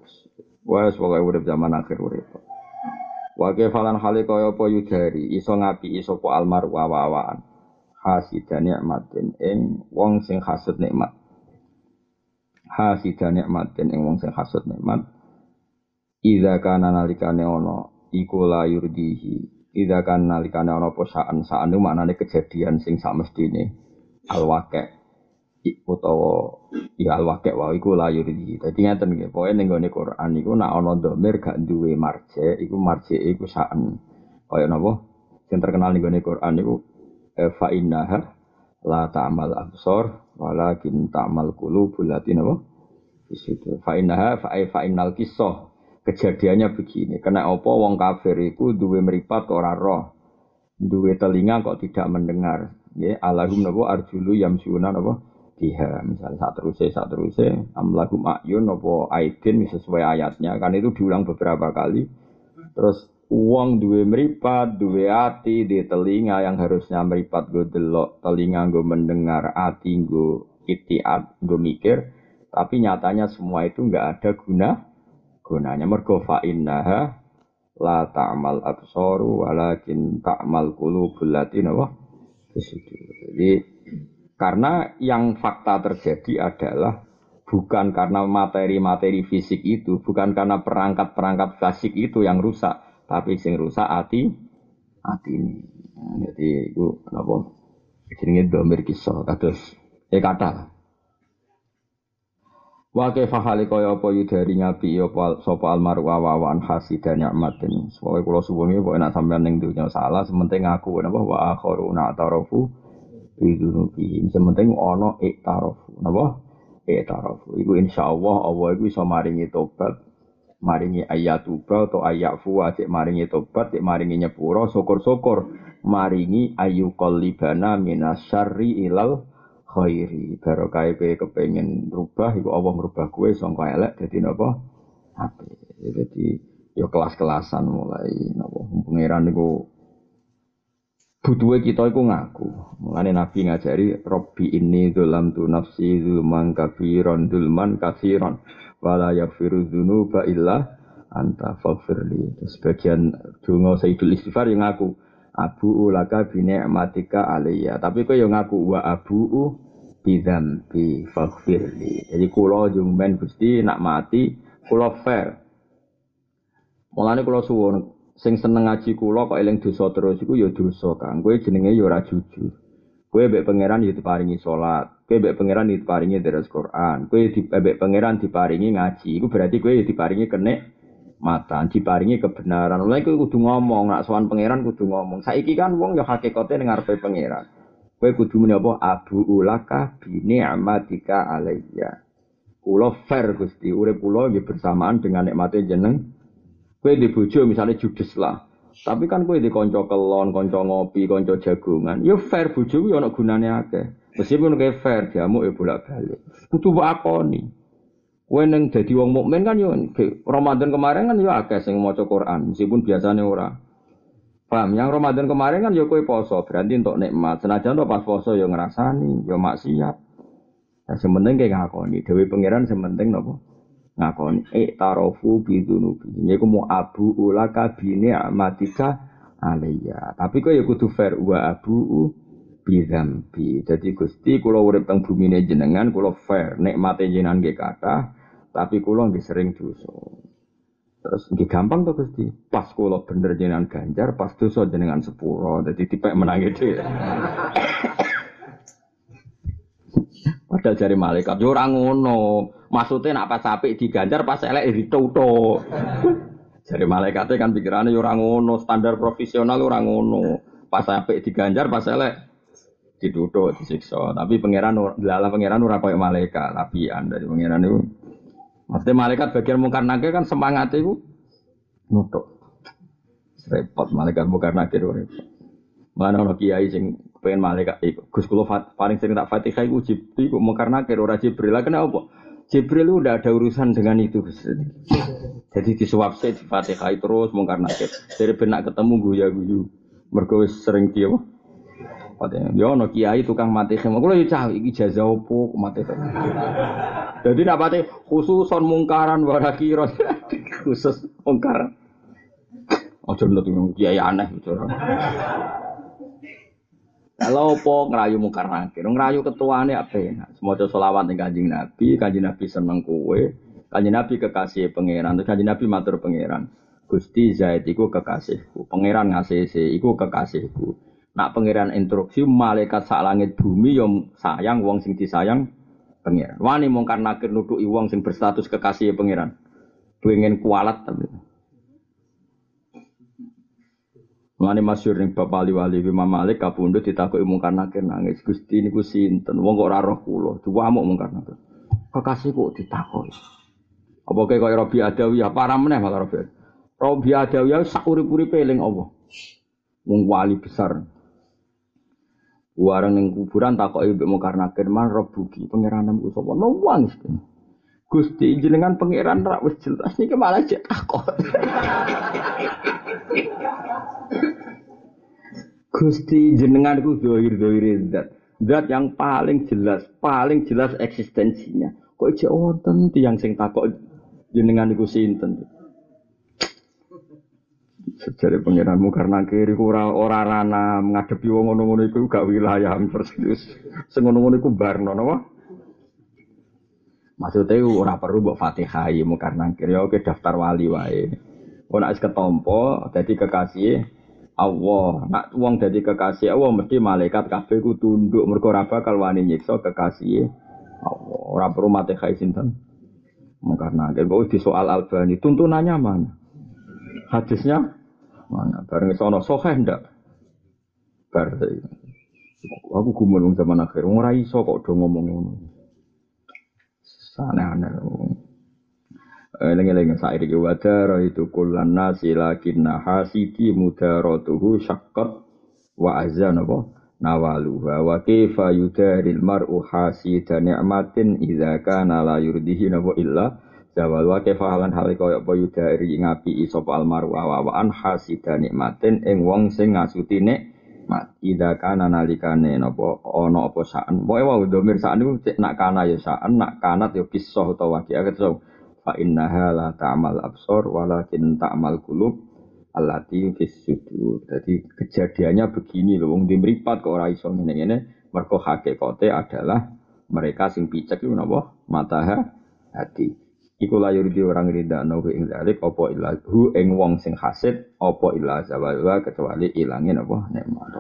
wis pokoke urip zaman akhir urip. Wa kefalan hale kaya apa yudari iso ngapi iso po almar wawaan. Hasidan nikmatin ing wong sing hasud nikmat. Hasidan nikmatin ing wong sing hasud nikmat. Idza kana nalikane ana iku la yurdihi. Idza kana nalikane ana apa saan saan maknane kejadian sing samestine alwake utawa ya alwake wae iku la yurdihi. Dadi ngeten nggih, pokoke ning gone Quran iku nak ana dhamir gak duwe marje, iku marje iku saan. Kaya napa? Sing terkenal ning gone Quran iku fa innaha la ta'mal absar walakin ta'mal qulubul lati napa? Di situ. Fa innaha fa fa innal kisah. Kejadiannya begini, kena apa wong kafir iku duwe meripat ora roh. Duwe telinga kok tidak mendengar. Ya, alahum napa arjulu yamsuna napa? biha misalnya saat terusnya saat terusnya amlaku ayun nopo aidin sesuai ayatnya kan itu diulang beberapa kali terus uang dua meripat dua hati di telinga yang harusnya meripat gue delok telinga gue mendengar hati gue itiat gue mikir. Tapi nyatanya semua itu nggak ada guna gunanya. Mergo fa innaha la ta'mal absaru walakin ta'mal qulubul latina wah jadi karena yang fakta terjadi adalah bukan karena materi-materi fisik itu, bukan karena perangkat-perangkat fisik itu yang rusak, tapi sing rusak hati hati ini. Nah, jadi itu apa? Jenenge domir kisah kados eh kata. Wa kaifa hale kaya apa yudari ngapi apa sapa almaru awawan hasidan nikmatin. Pokoke kula suwun iki pokoke nek sampean ning dunya salah sementing aku napa wa akharuna tarafu bidunubihim. Sementing ono iktarofu. Napa? Iktarofu. Iku insyaallah Allah iku iso maringi tobat. Maringi ayat tuba atau ayat fu cek maringi tobat, cek maringi nyepuro, syukur-syukur. Maringi ayu kolibana minasyari ilal khairi. Barokah kowe kepengen rubah, iku Allah merubah kue sangka elek dadi napa? Apik. Jadi ya kelas-kelasan mulai napa pangeran niku butuhe kita iku ngaku. Mulane Nabi ngajari Robbi ini dalam tu nafsi zulman kafiron dulman kafiron wala yaghfiru dzunuba illa anta faghfirli. Sebagian donga Sayyidul Istighfar yang ngaku Abu ulaka bi ni'matika alayya. Tapi kok yang ngaku wa abu bidzambi faghfirli. Jadi kula jumben Gusti nak mati kula fair. Mulane kula suwun sing seneng ngaji kula kok eling dosa terus iku ya dosa Kang. Kowe jenenge ya ora jujur. Kowe mbek pangeran ya diparingi salat. Kowe mbek pangeran ya diparingi deres Quran. Kowe di mbek pangeran diparingi ngaji. Iku berarti ya diparingi kenek mata, diparingi kebenaran. Mulai kowe kudu ngomong, nak sowan pangeran kudu ngomong. Saiki kan wong ya hakikate ning ngarepe pangeran. Kowe kudu muni apa? Abu ulaka bi ni'matika alayya. Kula fair Gusti, urip kula nggih bersamaan dengan nikmate jeneng Kue di bojo misalnya judes lah. Tapi kan kue di konco kelon, konco ngopi, konco jagungan. Yo fair bojo yo nak gunane akeh. Meskipun kayak fair jamu ya bolak balik. Kudu nih. Kue neng jadi wong mukmin kan yo Ramadan kemarin kan yo akeh sing maca Quran meskipun biasanya ora. Paham? Yang Ramadan kemarin kan yo kue poso, berarti untuk nikmat. Senajan to pas poso yo ngerasani, yo maksiat. Nah, sementing kayak ngakoni, Dewi Pangeran sementing nopo ngakoni e tarofu bidunubi ku mau abu ulaka bini amatika alayya tapi kok ya kudu fair wa abu bizambi jadi gusti kulo urip teng bumi jenengan kulo fair. Nikmate jenengan nggih kata tapi kulo nggih sering dosa. Terus nggih gampang tuh gusti. Pas kulo bener jenengan ganjar pas dosa jenengan sepuro. Jadi tipe menangi dhewe. Padahal jari malaikat yo ngono. Maksudnya nak pas apik diganjar pas elek dituto. Jari malaikatnya kan pikirannya yo ora ngono, standar profesional ora ngono. Pas apik diganjar pas elek dituto disiksa. Tapi pangeran lala pangeran ora koyo malaikat, lapian dari pangeran itu. Maksudnya malaikat bagian mungkar nakir kan semangat itu nutuk. Repot malaikat mungkar nakir repot. Mana ono kiai sing pengen malaikat iku. Gus kula paling sering tak Fatihah iku Jibril iku mungkar nakir ora Jibril. Lah kenapa? Jibril itu udah ada urusan dengan itu. Jadi disuap saya di Fatihah terus mungkar nakir. Dari benak ketemu guya guyu. Mergo sering dia Fatihah. Ya ono kiai tukang mati khema. Kulo yo cah iki jaza opo mati Jadi nak pati khususon mungkaran wara kira khusus mungkaran. Ojo nut kiai aneh bicara. Kalau po ngerayu mungkar nakir, ngerayu ketuane apa ya? Semoga solawat ning kanjeng Nabi, kanjeng Nabi seneng kue, kanjeng Nabi kekasih pangeran, terus kanjeng Nabi matur pangeran. Gusti Zaid iku kekasihku, pangeran ngasih iku kekasihku. Nak pangeran instruksi malaikat sak langit bumi yang sayang wong sing disayang pangeran. Wani mungkar nakir nuduki wong sing berstatus kekasih pangeran. Pengen kualat tapi. Mane masyhur ning Bapak Ali Wali Imam Malik kapundhut ditakoki mungkar nakir nangis. Gusti niku sinten? Wong kok ora roh kula. Duwamuk mungkar nakir. Kekasih kok ditakoki. Apa kayak kaya Robi Adawiyah para meneh malah Robi. Robi Adawiyah sak urip-uripe eling Allah. Wong wali besar. Warang ning kuburan takoki mbek mungkar nakir man Rabbuki pangeranmu sapa? Nangis. Gusti jenengan pangeran ra wis jelas niki malah. Gusti jenengan itu dohir dohir zat, zat yang paling jelas, paling jelas eksistensinya. Kok ijek wonten tiang sing takok jenengan iku sinten? Sejare pangeranmu karena kiri ora ora rana ngadepi wong ngono-ngono iku gak wilayah persis. Sing ngono-ngono iku barno napa? Maksudnya ora perlu mbok Fatihah ya karena kiri oke daftar wali wae. Ora wis ketompo dadi kekasih Allah. Nak wong dadi kekasih Allah mesti malaikat kabeh ku tunduk mergo ora bakal wani nyiksa kekasih Allah. Ora perlu mate khai sinten. Karena kok di soal Albani tuntunannya mana? Hadisnya mana? Bareng sono sahih ndak? Bar aku gumun zaman akhir ora iso kok do ngomong ngono. Sana-ana. Eling-eling sair iki wadara itu kullan nasi lakinna hasidi mudaratuhu syaqqat wa azan apa nawaluha wa kaifa yudaril mar'u hasida ni'matin idza kana la yurdihi napa illa zawal wa kaifa halan hal kaya apa yudari ngapi sapa almaru awaan hasida nikmatin ing wong sing ngasuti nikmat. Idza kana nalikane napa ana apa saan. Pokoke wae domir saan niku nak kana ya saan nak kanat ya kisah utawa waqiah fa innaha la ta'mal absor walakin ta'mal qulub allati fis sudur. Jadi kejadiannya begini loh wong dimripat kok ora iso ngene-ngene. Mergo hakikate adalah mereka sing picek iku napa? Mata hati. Iku layur di orang rida nahu ing dalik opo ilah hu ing wong sing hasid opo ilah zawalwa kecuali ilangin apa nikmat